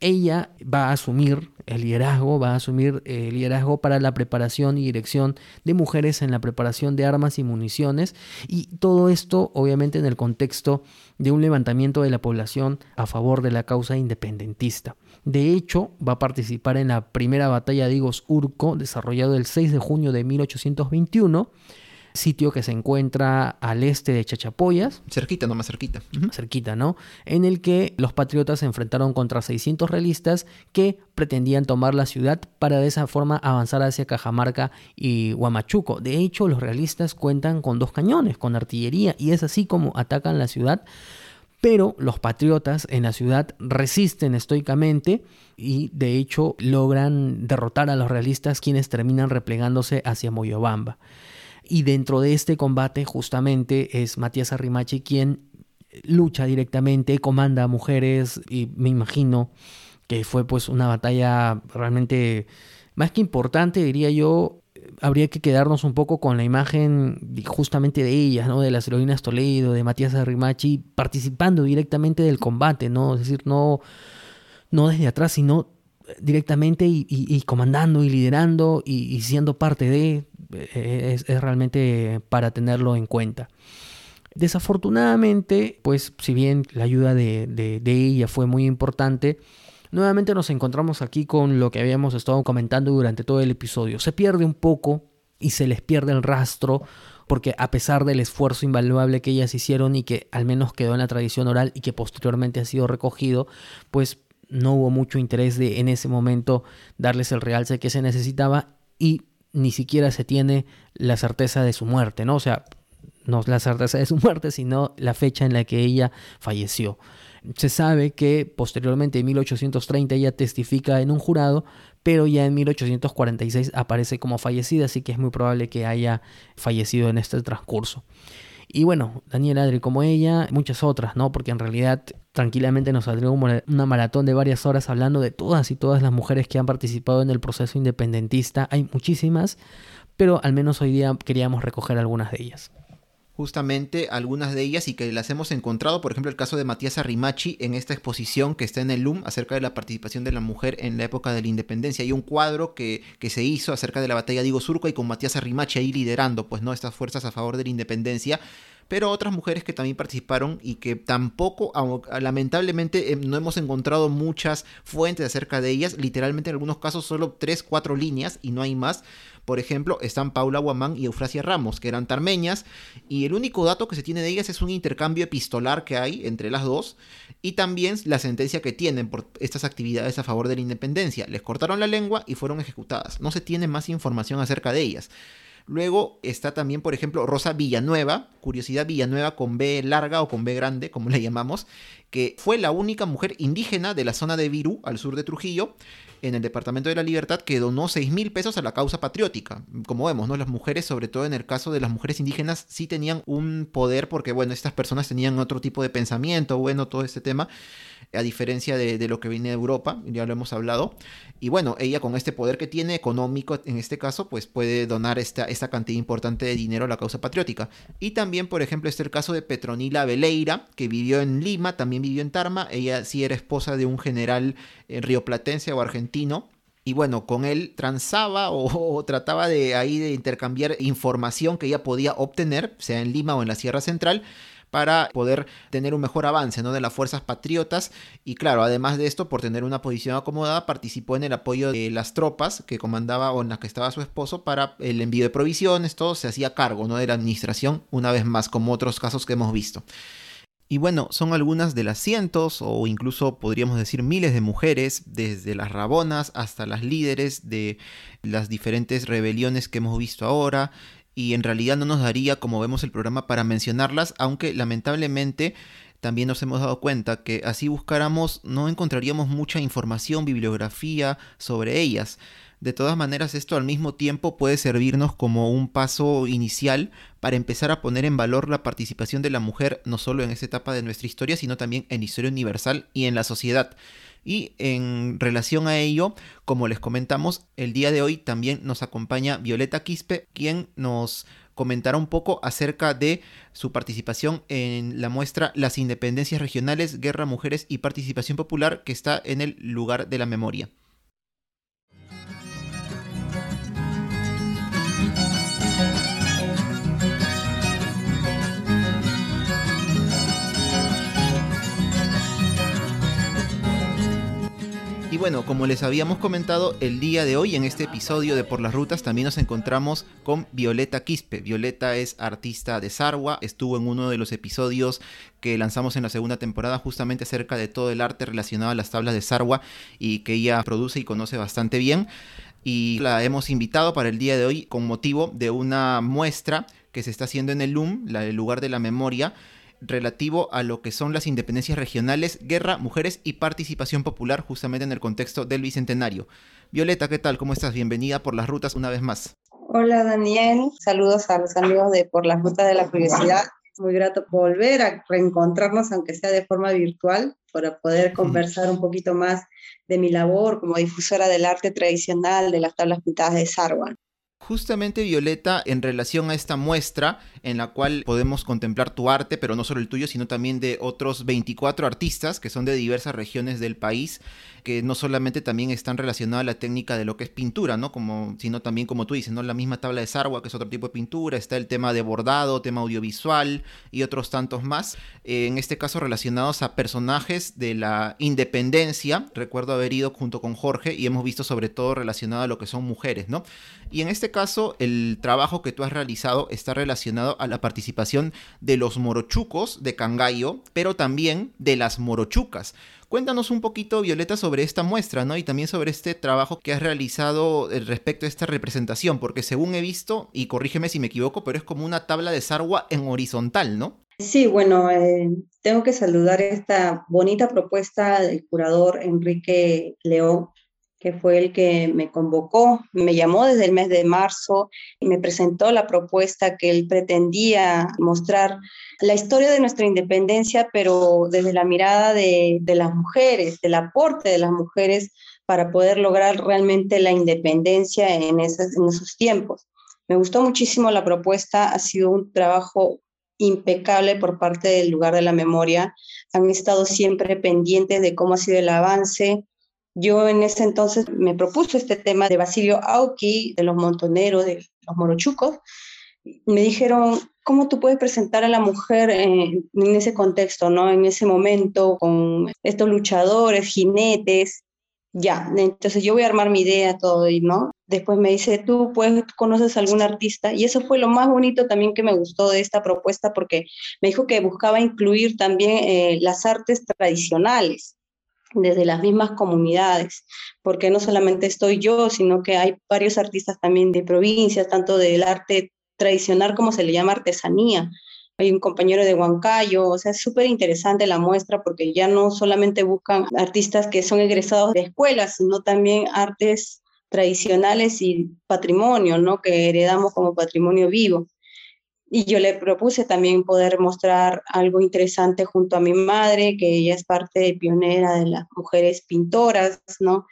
ella va a asumir el liderazgo, va a asumir el liderazgo para la preparación y dirección de mujeres en la preparación de armas y municiones y todo esto obviamente en el contexto de un levantamiento de la población a favor de la causa independentista. De hecho, va a participar en la primera batalla de Igos Urco, desarrollado el 6 de junio de 1821 sitio que se encuentra al este de Chachapoyas. Cerquita, no más cerquita. Cerquita, ¿no? En el que los patriotas se enfrentaron contra 600 realistas que pretendían tomar la ciudad para de esa forma avanzar hacia Cajamarca y Huamachuco. De hecho, los realistas cuentan con dos cañones, con artillería, y es así como atacan la ciudad. Pero los patriotas en la ciudad resisten estoicamente y de hecho logran derrotar a los realistas quienes terminan replegándose hacia Moyobamba. Y dentro de este combate justamente es Matías Arrimachi quien lucha directamente, comanda a mujeres y me imagino que fue pues una batalla realmente más que importante, diría yo, habría que quedarnos un poco con la imagen justamente de ellas, ¿no? De las heroínas Toledo, de Matías Arrimachi, participando directamente del combate, ¿no? Es decir, no, no desde atrás, sino directamente y, comandando y liderando y, siendo parte de, eh, es, realmente para tenerlo en cuenta. Desafortunadamente, pues si bien la ayuda de, de ella fue muy importante, Nuevamente nos encontramos aquí con lo que habíamos estado comentando durante todo el episodio. Se pierde un poco y se les pierde el rastro porque a pesar del esfuerzo invaluable que ellas hicieron y que al menos quedó en la tradición oral y que posteriormente ha sido recogido, pues no hubo mucho interés de en ese momento darles el realce que se necesitaba y ni siquiera se tiene la certeza de su muerte, ¿no? O sea, no la certeza de su muerte, sino la fecha en la que ella falleció. Se sabe que posteriormente en 1830 ella testifica en un jurado, pero ya en 1846 aparece como fallecida, así que es muy probable que haya fallecido en este transcurso. Y bueno, Daniela Adri como ella, muchas otras, ¿no? Porque en realidad tranquilamente nos saldría una maratón de varias horas hablando de todas y todas las mujeres que han participado en el proceso independentista. Hay muchísimas, pero al menos hoy día queríamos recoger algunas de ellas justamente algunas de ellas y que las hemos encontrado, por ejemplo el caso de Matías Arrimachi en esta exposición que está en el LUM acerca de la participación de la mujer en la época de la independencia. Hay un cuadro que, que se hizo acerca de la batalla de Diego Surco y con Matías Arrimachi ahí liderando pues no estas fuerzas a favor de la independencia pero otras mujeres que también participaron y que tampoco, lamentablemente, em, no hemos encontrado muchas fuentes acerca de ellas, literalmente en algunos casos solo 3, 4 líneas y no hay más. Por ejemplo, están Paula Guamán y Eufrasia Ramos, que eran tarmeñas, y el único dato que se tiene de ellas es un intercambio epistolar que hay entre las dos, y también la sentencia que tienen por estas actividades a favor de la independencia. Les cortaron la lengua y fueron ejecutadas. No se tiene más información acerca de ellas. Luego está también, por ejemplo, Rosa Villanueva, Curiosidad Villanueva con B larga o con B grande, como le llamamos, que fue la única mujer indígena de la zona de Virú, al sur de Trujillo, en el Departamento de la Libertad que donó 6 mil pesos a la causa patriótica. Como vemos, ¿no? Las mujeres, sobre todo en el caso de las mujeres indígenas, sí tenían un poder porque, bueno, estas personas tenían otro tipo de pensamiento, bueno, todo este tema, a diferencia de, lo que viene de Europa, ya lo hemos hablado. Y bueno, ella con este poder que tiene económico, en este caso, pues puede donar esta, esta cantidad importante de dinero a la causa patriótica. Y también, por ejemplo, está el caso de Petronila Veleira, que vivió en Lima, también vivió en Tarma. Ella sí era esposa de un general eh, rioplatense o argentino. Y bueno, con él transaba o, trataba de ahí de intercambiar información que ella podía obtener, sea en Lima o en la Sierra Central, para poder tener un mejor avance ¿no? de las fuerzas patriotas. Y claro, además de esto, por tener una posición acomodada, participó en el apoyo de las tropas que comandaba o en las que estaba su esposo para el envío de provisiones, todo se hacía cargo ¿no? de la administración, una vez más, como otros casos que hemos visto. Y bueno, son algunas de las cientos o incluso podríamos decir miles de mujeres, desde las rabonas hasta las líderes de las diferentes rebeliones que hemos visto ahora. Y en realidad no nos daría, como vemos el programa, para mencionarlas, aunque lamentablemente también nos hemos dado cuenta que así buscáramos no encontraríamos mucha información, bibliografía sobre ellas. De todas maneras, esto al mismo tiempo puede servirnos como un paso inicial para empezar a poner en valor la participación de la mujer no solo en esta etapa de nuestra historia, sino también en la historia universal y en la sociedad. Y en relación a ello, como les comentamos, el día de hoy también nos acompaña Violeta Quispe, quien nos comentará un poco acerca de su participación en la muestra Las Independencias Regionales, Guerra, Mujeres y Participación Popular, que está en el lugar de la memoria. Bueno, como les habíamos comentado, el día de hoy en este episodio de Por las Rutas también nos encontramos con Violeta Quispe. Violeta es artista de Sarwa, estuvo en uno de los episodios que lanzamos en la segunda temporada justamente acerca de todo el arte relacionado a las tablas de Sarwa y que ella produce y conoce bastante bien. Y la hemos invitado para el día de hoy con motivo de una muestra que se está haciendo en el LUM, el lugar de la memoria, relativo a lo que son las independencias regionales, guerra, mujeres y participación popular justamente en el contexto del Bicentenario. Violeta, ¿qué tal? ¿Cómo estás? Bienvenida por las rutas una vez más. Hola Daniel, saludos a los amigos de Por las Rutas de la Curiosidad. Muy grato volver a reencontrarnos, aunque sea de forma virtual, para poder conversar un poquito más de mi labor como difusora del arte tradicional de las tablas pintadas de Sarwan. Justamente, Violeta, en relación a esta muestra, en la cual podemos contemplar tu arte, pero no solo el tuyo, sino también de otros 24 artistas que son de diversas regiones del país, que no solamente también están relacionados a la técnica de lo que es pintura, ¿no? Como, sino también, como tú dices, ¿no? La misma tabla de Sarwa, que es otro tipo de pintura, está el tema de bordado, tema audiovisual y otros tantos más. Eh, en este caso, relacionados a personajes de la independencia. Recuerdo haber ido junto con Jorge y hemos visto sobre todo relacionado a lo que son mujeres, ¿no? Y en este caso, el trabajo que tú has realizado está relacionado a la participación de los morochucos de Cangallo, pero también de las morochucas. Cuéntanos un poquito, Violeta, sobre esta muestra, ¿no? Y también sobre este trabajo que has realizado eh, respecto a esta representación, porque según he visto, y corrígeme si me equivoco, pero es como una tabla de Sarwa en horizontal, ¿no? Sí, bueno, eh, tengo que saludar esta bonita propuesta del curador Enrique León, que fue el que me convocó, me llamó desde el mes de marzo y me presentó la propuesta que él pretendía mostrar la historia de nuestra independencia, pero desde la mirada de, las mujeres, del aporte de las mujeres para poder lograr realmente la independencia en esos tiempos. Me gustó muchísimo la propuesta, ha sido un trabajo impecable por parte del lugar de la memoria. Han estado siempre pendientes de cómo ha sido el avance, yo en ese entonces me propuso este tema de Basilio Auqui, de los montoneros, de los morochucos. Me dijeron, ¿cómo tú puedes presentar a la mujer en, ese contexto, ¿no? en ese momento, con estos luchadores, jinetes? Ya, entonces yo voy a armar mi idea, todo, y ¿no? Después me dice, ¿tú puedes, conoces algún artista? Y eso fue lo más bonito también que me gustó de esta propuesta, porque me dijo que buscaba incluir también eh, las artes tradicionales desde las mismas comunidades, porque no solamente estoy yo, sino que hay varios artistas también de provincias, tanto del arte tradicional como se le llama artesanía. Hay un compañero de Huancayo, o sea, es súper interesante la muestra porque ya no solamente buscan artistas que son egresados de escuelas, sino también artes tradicionales y patrimonio, ¿no? Que heredamos como patrimonio vivo. Y yo le propuse también poder mostrar algo interesante junto a mi madre, que ella es parte pionera de las mujeres pintoras, ¿no?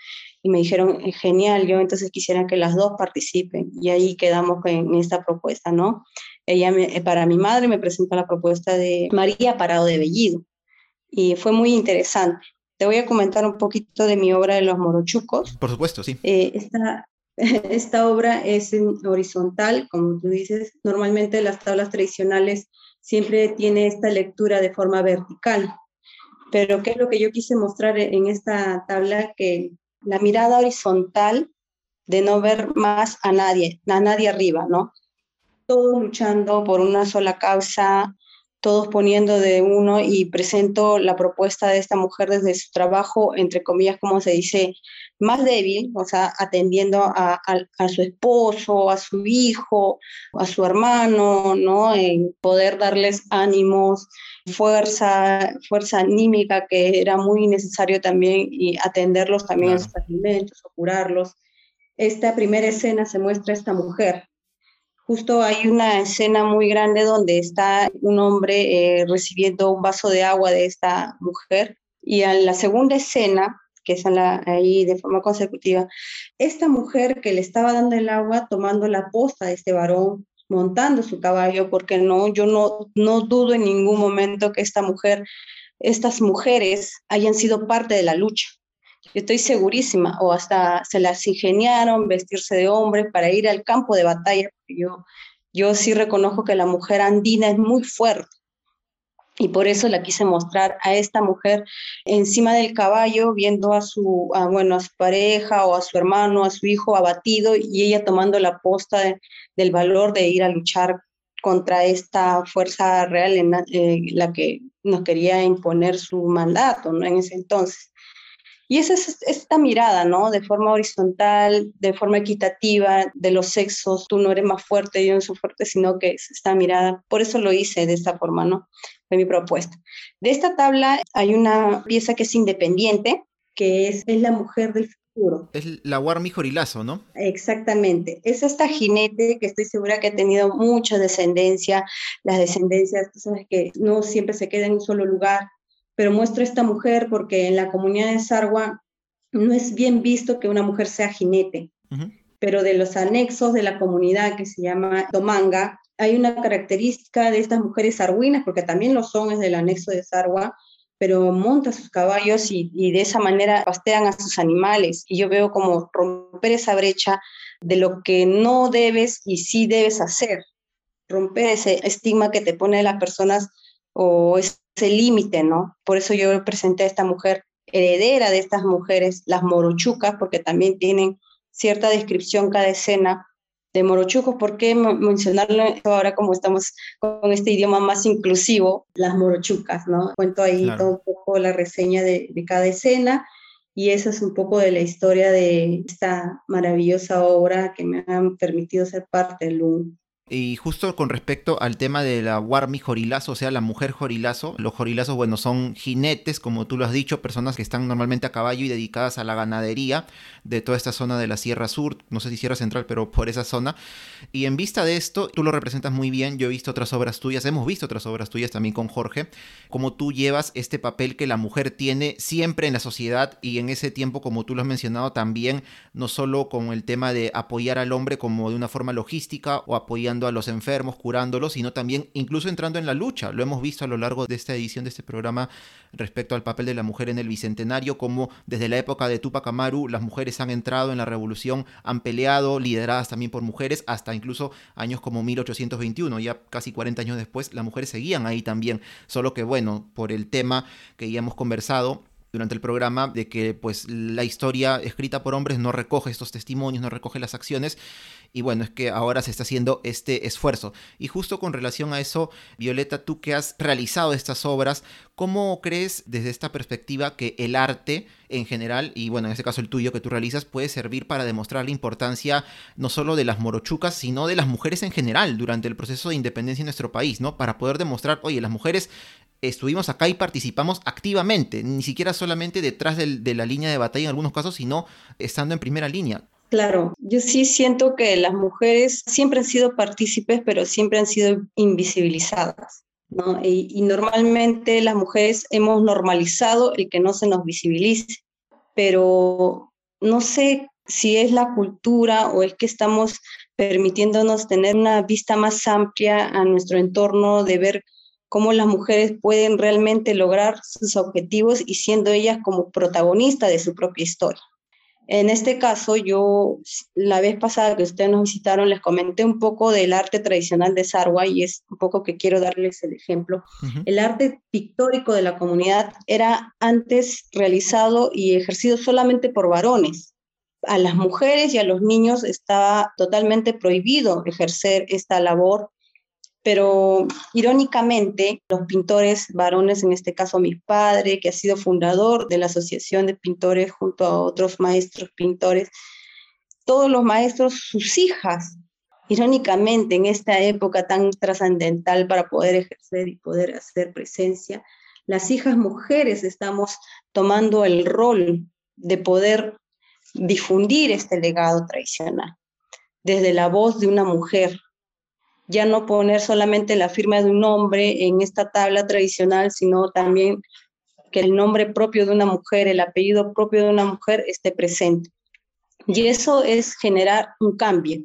Y me dijeron, genial, yo entonces quisiera que las dos participen. Y ahí quedamos en esta propuesta, ¿no? Ella, me, eh, para mi madre, me presentó la propuesta de María Parado de Bellido. Y fue muy interesante. Te voy a comentar un poquito de mi obra de los morochucos. Por supuesto, sí. Eh, esta, [laughs] esta obra es horizontal, como tú dices. Normalmente las tablas tradicionales siempre tiene esta lectura de forma vertical. Pero ¿qué es lo que yo quise mostrar en esta tabla? Que la mirada horizontal de no ver más a nadie, a nadie arriba, ¿no? Todos luchando por una sola causa, todos poniendo de uno y presento la propuesta de esta mujer desde su trabajo, entre comillas, como se dice, más débil, o sea, atendiendo a, su esposo, a su hijo, a su hermano, ¿no? En poder darles ánimos, fuerza, fuerza anímica que era muy necesario también y atenderlos también a sus alimentos o curarlos. Esta primera escena se muestra esta mujer. Justo hay una escena muy grande donde está un hombre eh, recibiendo un vaso de agua de esta mujer y en la segunda escena que es ahí de forma consecutiva, esta mujer que le estaba dando el agua tomando la posta de este varón, montando su caballo, porque no, yo no, no dudo en ningún momento que esta mujer, estas mujeres hayan sido parte de la lucha. Estoy segurísima, o hasta se las ingeniaron vestirse de hombre para ir al campo de batalla. Yo, yo sí reconozco que la mujer andina es muy fuerte y por eso la quise mostrar a esta mujer encima del caballo, viendo a su, bueno, a su pareja o a su hermano, a su hijo abatido y ella tomando la posta del valor de ir a luchar contra esta fuerza real eh, la que nos quería imponer su mandato ¿no? en ese entonces. Y esa es esta mirada, ¿no? De forma horizontal, de forma equitativa, de los sexos, tú no eres más fuerte, yo no soy fuerte, sino que es esta mirada. Por eso lo hice de esta forma, ¿no? de mi propuesta. De esta tabla hay una pieza que es independiente, que es, es la mujer del futuro. Es la Warmi Jorilazo, ¿no? Exactamente. Es esta jinete que estoy segura que ha tenido mucha descendencia. Las descendencias, tú sabes que no siempre se queda en un solo lugar, pero muestro esta mujer porque en la comunidad de Sarwa no es bien visto que una mujer sea jinete. pero de los anexos de la comunidad que se llama Tomanga, hay una característica de estas mujeres arhuinas, porque también lo son, es del anexo de Sarwa, pero montan sus caballos y, y, de esa manera pastean a sus animales. Y yo veo como romper esa brecha de lo que no debes y sí debes hacer, romper ese estigma que te pone las personas o ese límite, ¿no? Por eso yo presenté a esta mujer heredera de estas mujeres, las morochucas, porque también tienen cierta descripción cada escena de morochucos. ¿Por qué mencionarlo ahora como estamos con este idioma más inclusivo? Las morochucas, ¿no? Cuento ahí todo un poco la reseña de, de cada escena y esa es un poco de la historia de esta maravillosa obra que me han permitido ser parte del LUN. Y justo con respecto al tema de la Warmi Jorilazo, o sea, la mujer Jorilazo, los Jorilazos, bueno, son jinetes, como tú lo has dicho, personas que están normalmente a caballo y dedicadas a la ganadería de toda esta zona de la Sierra Sur, no sé si Sierra Central, pero por esa zona. Y en vista de esto, tú lo representas muy bien, yo he visto otras obras tuyas, hemos visto otras obras tuyas también con Jorge, como tú llevas este papel que la mujer tiene siempre en la sociedad y en ese tiempo, como tú lo has mencionado, también, no solo con el tema de apoyar al hombre como de una forma logística o apoyando a los enfermos, curándolos, sino también incluso entrando en la lucha. Lo hemos visto a lo largo de esta edición de este programa respecto al papel de la mujer en el Bicentenario, como desde la época de Tupac Amaru las mujeres han entrado en la revolución, han peleado, lideradas también por mujeres, hasta incluso años como 1821, ya casi 40 años después, las mujeres seguían ahí también, solo que bueno, por el tema que ya hemos conversado, durante el programa de que pues la historia escrita por hombres no recoge estos testimonios, no recoge las acciones y bueno, es que ahora se está haciendo este esfuerzo. Y justo con relación a eso, Violeta, tú que has realizado estas obras, ¿cómo crees desde esta perspectiva que el arte en general, y bueno, en este caso el tuyo que tú realizas, puede servir para demostrar la importancia no solo de las morochucas, sino de las mujeres en general durante el proceso de independencia en nuestro país, ¿no? Para poder demostrar, oye, las mujeres estuvimos acá y participamos activamente, ni siquiera solamente detrás de la línea de batalla en algunos casos, sino estando en primera línea. Claro, yo sí siento que las mujeres siempre han sido partícipes, pero siempre han sido invisibilizadas. ¿no? Y, y, normalmente las mujeres hemos normalizado el que no se nos visibilice, pero no sé si es la cultura o es que estamos permitiéndonos tener una vista más amplia a nuestro entorno, de ver cómo las mujeres pueden realmente lograr sus objetivos y siendo ellas como protagonistas de su propia historia. En este caso, yo la vez pasada que ustedes nos visitaron les comenté un poco del arte tradicional de Sarwa y es un poco que quiero darles el ejemplo. Uh -huh. El arte pictórico de la comunidad era antes realizado y ejercido solamente por varones. A las mujeres y a los niños estaba totalmente prohibido ejercer esta labor pero irónicamente los pintores varones, en este caso mi padre, que ha sido fundador de la Asociación de Pintores junto a otros maestros pintores, todos los maestros, sus hijas, irónicamente en esta época tan trascendental para poder ejercer y poder hacer presencia, las hijas mujeres estamos tomando el rol de poder difundir este legado tradicional desde la voz de una mujer, ya no poner solamente la firma de un hombre en esta tabla tradicional, sino también que el nombre propio de una mujer, el apellido propio de una mujer esté presente. Y eso es generar un cambio,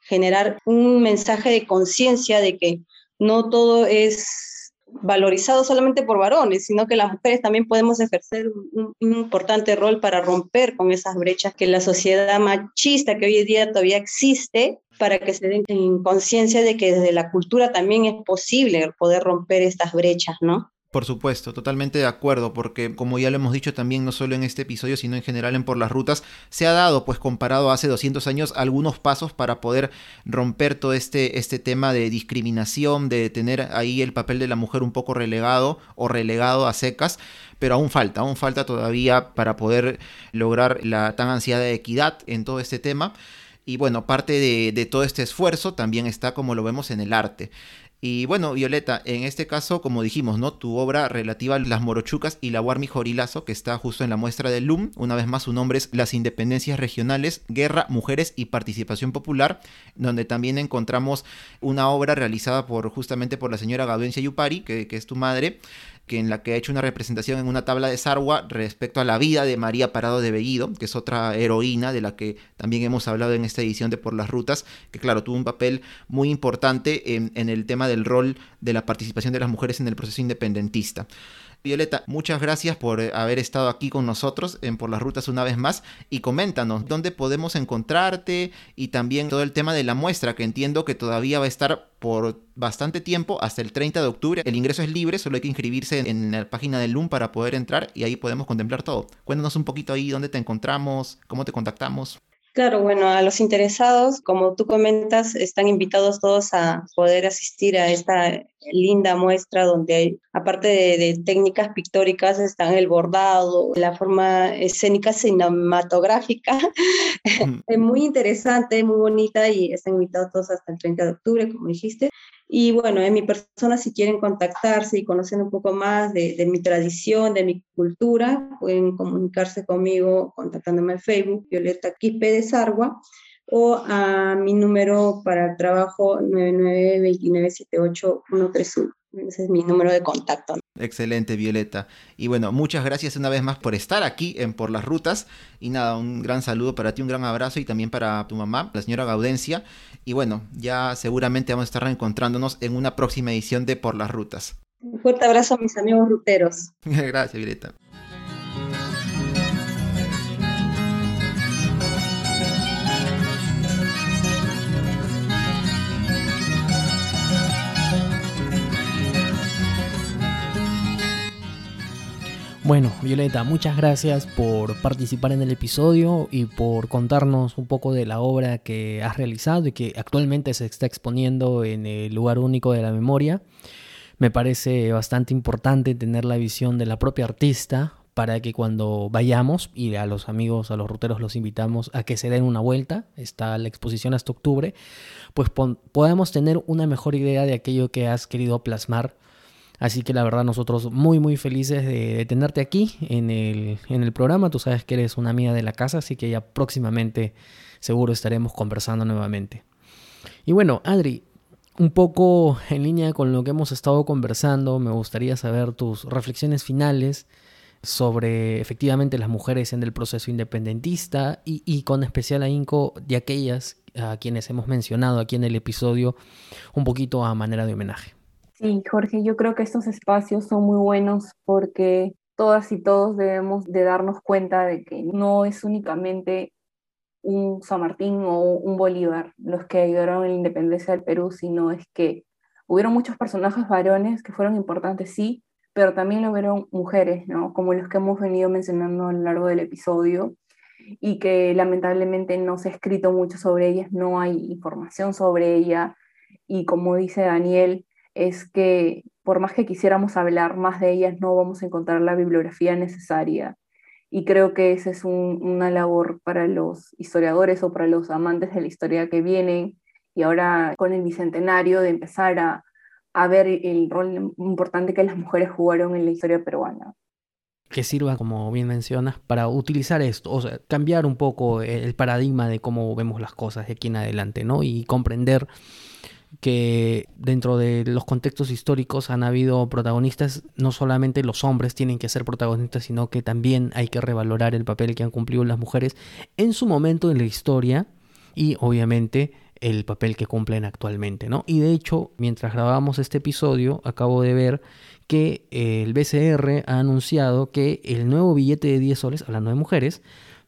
generar un mensaje de conciencia de que no todo es valorizado solamente por varones, sino que las mujeres también podemos ejercer un, un, importante rol para romper con esas brechas que la sociedad machista que hoy en día todavía existe, para que se den en conciencia de que desde la cultura también es posible poder romper estas brechas, ¿no? Por supuesto, totalmente de acuerdo, porque como ya lo hemos dicho también, no solo en este episodio, sino en general en Por las Rutas, se ha dado, pues comparado a hace 200 años, algunos pasos para poder romper todo este, este tema de discriminación, de tener ahí el papel de la mujer un poco relegado o relegado a secas, pero aún falta, aún falta todavía para poder lograr la tan ansiada equidad en todo este tema. Y bueno, parte de, de, todo este esfuerzo también está como lo vemos en el arte. Y bueno, Violeta, en este caso, como dijimos, ¿no? Tu obra relativa a las morochucas y la Warmi Jorilazo, que está justo en la muestra del LUM, una vez más su nombre es Las Independencias Regionales, Guerra, Mujeres y Participación Popular, donde también encontramos una obra realizada por justamente por la señora Gaudencia Yupari, que, que es tu madre, que en la que ha hecho una representación en una tabla de Sarwa respecto a la vida de María Parado de Bellido, que es otra heroína de la que también hemos hablado en esta edición de Por las Rutas, que claro, tuvo un papel muy importante en, en el tema del rol de la participación de las mujeres en el proceso independentista. Violeta, muchas gracias por eh, haber estado aquí con nosotros en Por las Rutas una vez más y coméntanos dónde podemos encontrarte y también todo el tema de la muestra que entiendo que todavía va a estar por bastante tiempo hasta el 30 de octubre. El ingreso es libre, solo hay que inscribirse en la página del LUM para poder entrar y ahí podemos contemplar todo. Cuéntanos un poquito ahí dónde te encontramos, cómo te contactamos. Claro, bueno, a los interesados, como tú comentas, están invitados todos a poder asistir a esta linda muestra donde hay, aparte de, técnicas pictóricas, están el bordado, la forma escénica cinematográfica. [laughs] es muy interesante, muy bonita y están invitados todos hasta el 30 de octubre, como dijiste. Y bueno, en mi persona, si quieren contactarse y conocer un poco más de, mi tradición, de mi cultura, pueden comunicarse conmigo contactándome en Facebook, Violeta Quispe de Sargua, o a mi número para el trabajo 992978131. Ese es mi número de contacto. Excelente, Violeta. Y bueno, muchas gracias una vez más por estar aquí en Por las Rutas. Y nada, un gran saludo para ti, un gran abrazo y también para tu mamá, la señora Gaudencia. Y bueno, ya seguramente vamos a estar reencontrándonos en una próxima edición de Por las Rutas. Un fuerte abrazo a mis amigos ruteros. [laughs] gracias, Violeta. Bueno, Violeta, muchas gracias por participar en el episodio y por contarnos un poco de la obra que has realizado y que actualmente se está exponiendo en el lugar único de la memoria. Me parece bastante importante tener la visión de la propia artista para que cuando vayamos, y a los amigos, a los ruteros los invitamos a que se den una vuelta, está la exposición hasta octubre, pues podamos tener una mejor idea de aquello que has querido plasmar Así que la verdad nosotros muy muy felices de, tenerte aquí en el, en el programa. Tú sabes que eres una amiga de la casa, así que ya próximamente seguro estaremos conversando nuevamente. Y bueno, Adri, un poco en línea con lo que hemos estado conversando, me gustaría saber tus reflexiones finales sobre efectivamente las mujeres en el proceso independentista y, y con especial ahínco de aquellas a quienes hemos mencionado aquí en el episodio un poquito a manera de homenaje. Sí, Jorge, yo creo que estos espacios son muy buenos porque todas y todos debemos de darnos cuenta de que no es únicamente un San Martín o un Bolívar los que ayudaron a la independencia del Perú, sino es que hubieron muchos personajes varones que fueron importantes, sí, pero también lo hubieron mujeres, ¿no? Como los que hemos venido mencionando a lo largo del episodio y que lamentablemente no se ha escrito mucho sobre ellas, no hay información sobre ella y como dice Daniel, es que por más que quisiéramos hablar más de ellas, no vamos a encontrar la bibliografía necesaria. Y creo que esa es una labor para los historiadores o para los amantes de la historia que vienen y ahora con el bicentenario de empezar a, a ver el rol importante que las mujeres jugaron en la historia peruana que sirva, como bien mencionas, para utilizar esto, o sea, cambiar un poco el paradigma de cómo vemos las cosas de aquí en adelante, ¿no? Y comprender que dentro de los contextos históricos han habido protagonistas, no solamente los hombres tienen que ser protagonistas, sino que también hay que revalorar el papel que han cumplido las mujeres en su momento en la historia y obviamente el papel que cumplen actualmente, ¿no? Y de hecho, mientras grabamos este episodio, acabo de ver que el BCR ha anunciado que el nuevo billete de 10 soles, hablando de mujeres,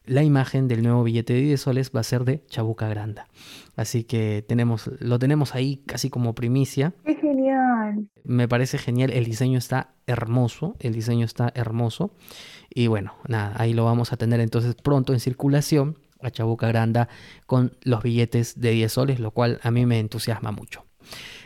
la imagen del nuevo billete de 10 soles va a ser de Chabuca Granda. Así que tenemos, lo tenemos ahí casi como primicia. ¡Qué genial! Me parece genial, el diseño está hermoso, el diseño está hermoso. Y bueno, nada, ahí lo vamos a tener entonces pronto en circulación a Chabuca Granda con los billetes de 10 soles, lo cual a mí me entusiasma mucho.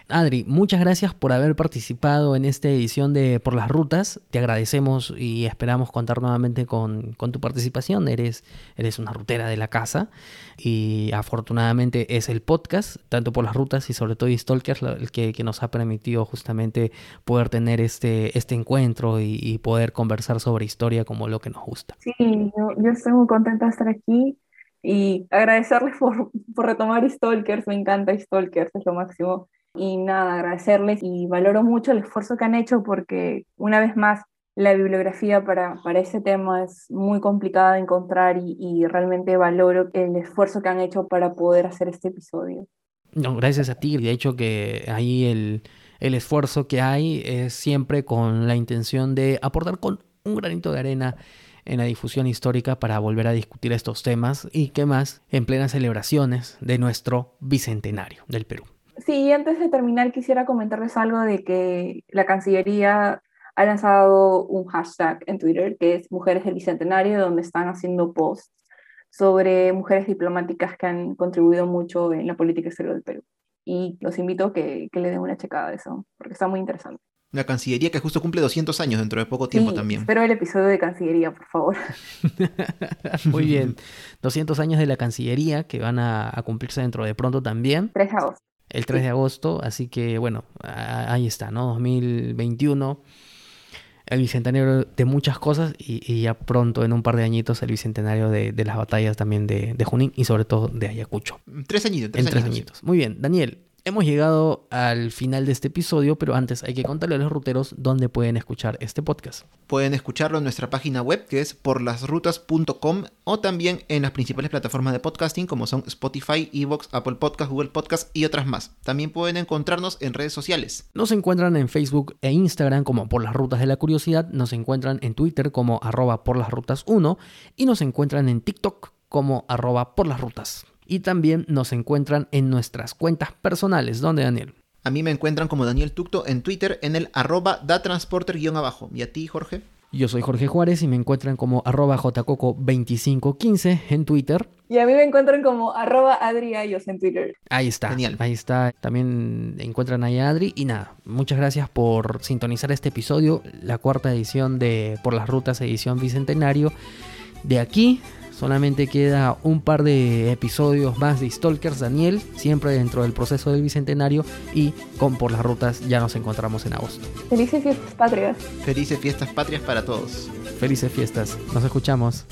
Adri, muchas gracias por haber participado en esta edición de Por las Rutas. Te agradecemos y esperamos contar nuevamente con, con tu participación. Eres, eres una rutera de la casa y afortunadamente es el podcast, tanto por las rutas y sobre todo Stalkers, el que, que, nos ha permitido justamente poder tener este, este encuentro y, y, poder conversar sobre historia como lo que nos gusta. Sí, yo, yo estoy muy contenta de estar aquí y agradecerles por, por retomar Stalkers, me encanta Stalkers, es lo máximo. Y nada, agradecerles y valoro mucho el esfuerzo que han hecho porque una vez más la bibliografía para, para ese tema es muy complicada de encontrar y, realmente valoro el esfuerzo que han hecho para poder hacer este episodio. Gracias a ti. De hecho que ahí el, el esfuerzo que hay es siempre con la intención de aportar con un granito de arena en la difusión histórica para volver a discutir estos temas y qué más en plenas celebraciones de nuestro bicentenario del Perú. Sí, antes de terminar quisiera comentarles algo de que la Cancillería ha lanzado un hashtag en Twitter que es Mujeres del Bicentenario, donde están haciendo posts sobre mujeres diplomáticas que han contribuido mucho en la política exterior del Perú. Y los invito a que, que le den una checada de eso, porque está muy interesante. La Cancillería que justo cumple 200 años dentro de poco tiempo sí, también. Espero el episodio de Cancillería, por favor. [laughs] Muy bien. 200 años de la Cancillería que van a, a cumplirse dentro de pronto también. 3 de agosto. El 3 de agosto, así que bueno, ahí está, ¿no? 2021 el bicentenario de muchas cosas y, y, ya pronto, en un par de añitos, el bicentenario de, de las batallas también de, de, Junín y sobre todo de Ayacucho. Tres añitos, tres en tres añitos. Muy bien, Daniel. Hemos llegado al final de este episodio, pero antes hay que contarle a los ruteros dónde pueden escuchar este podcast. Pueden escucharlo en nuestra página web que es porlasrutas.com o también en las principales plataformas de podcasting como son Spotify, Evox, Apple Podcast, Google Podcast y otras más. También pueden encontrarnos en redes sociales. Nos encuentran en Facebook e Instagram como Por las Rutas de la Curiosidad, nos encuentran en Twitter como arroba por las rutas 1 y nos encuentran en TikTok como arroba por las rutas. Y también nos encuentran en nuestras cuentas personales. ¿Dónde, Daniel? A mí me encuentran como Daniel Tucto en Twitter en el arroba datransporter-abajo. ¿Y a ti, Jorge? Yo soy Jorge Juárez y me encuentran como arroba jcoco2515 en Twitter. Y a mí me encuentran como arroba adriayos en Twitter. Ahí está. Genial. Ahí está. También encuentran ahí a Adri. Y nada, muchas gracias por sintonizar este episodio, la cuarta edición de Por las Rutas, edición Bicentenario. De aquí Solamente queda un par de episodios más de Stalkers Daniel, siempre dentro del proceso del bicentenario y con Por las Rutas ya nos encontramos en agosto. Felices fiestas patrias. Felices fiestas patrias para todos. Felices fiestas. Nos escuchamos.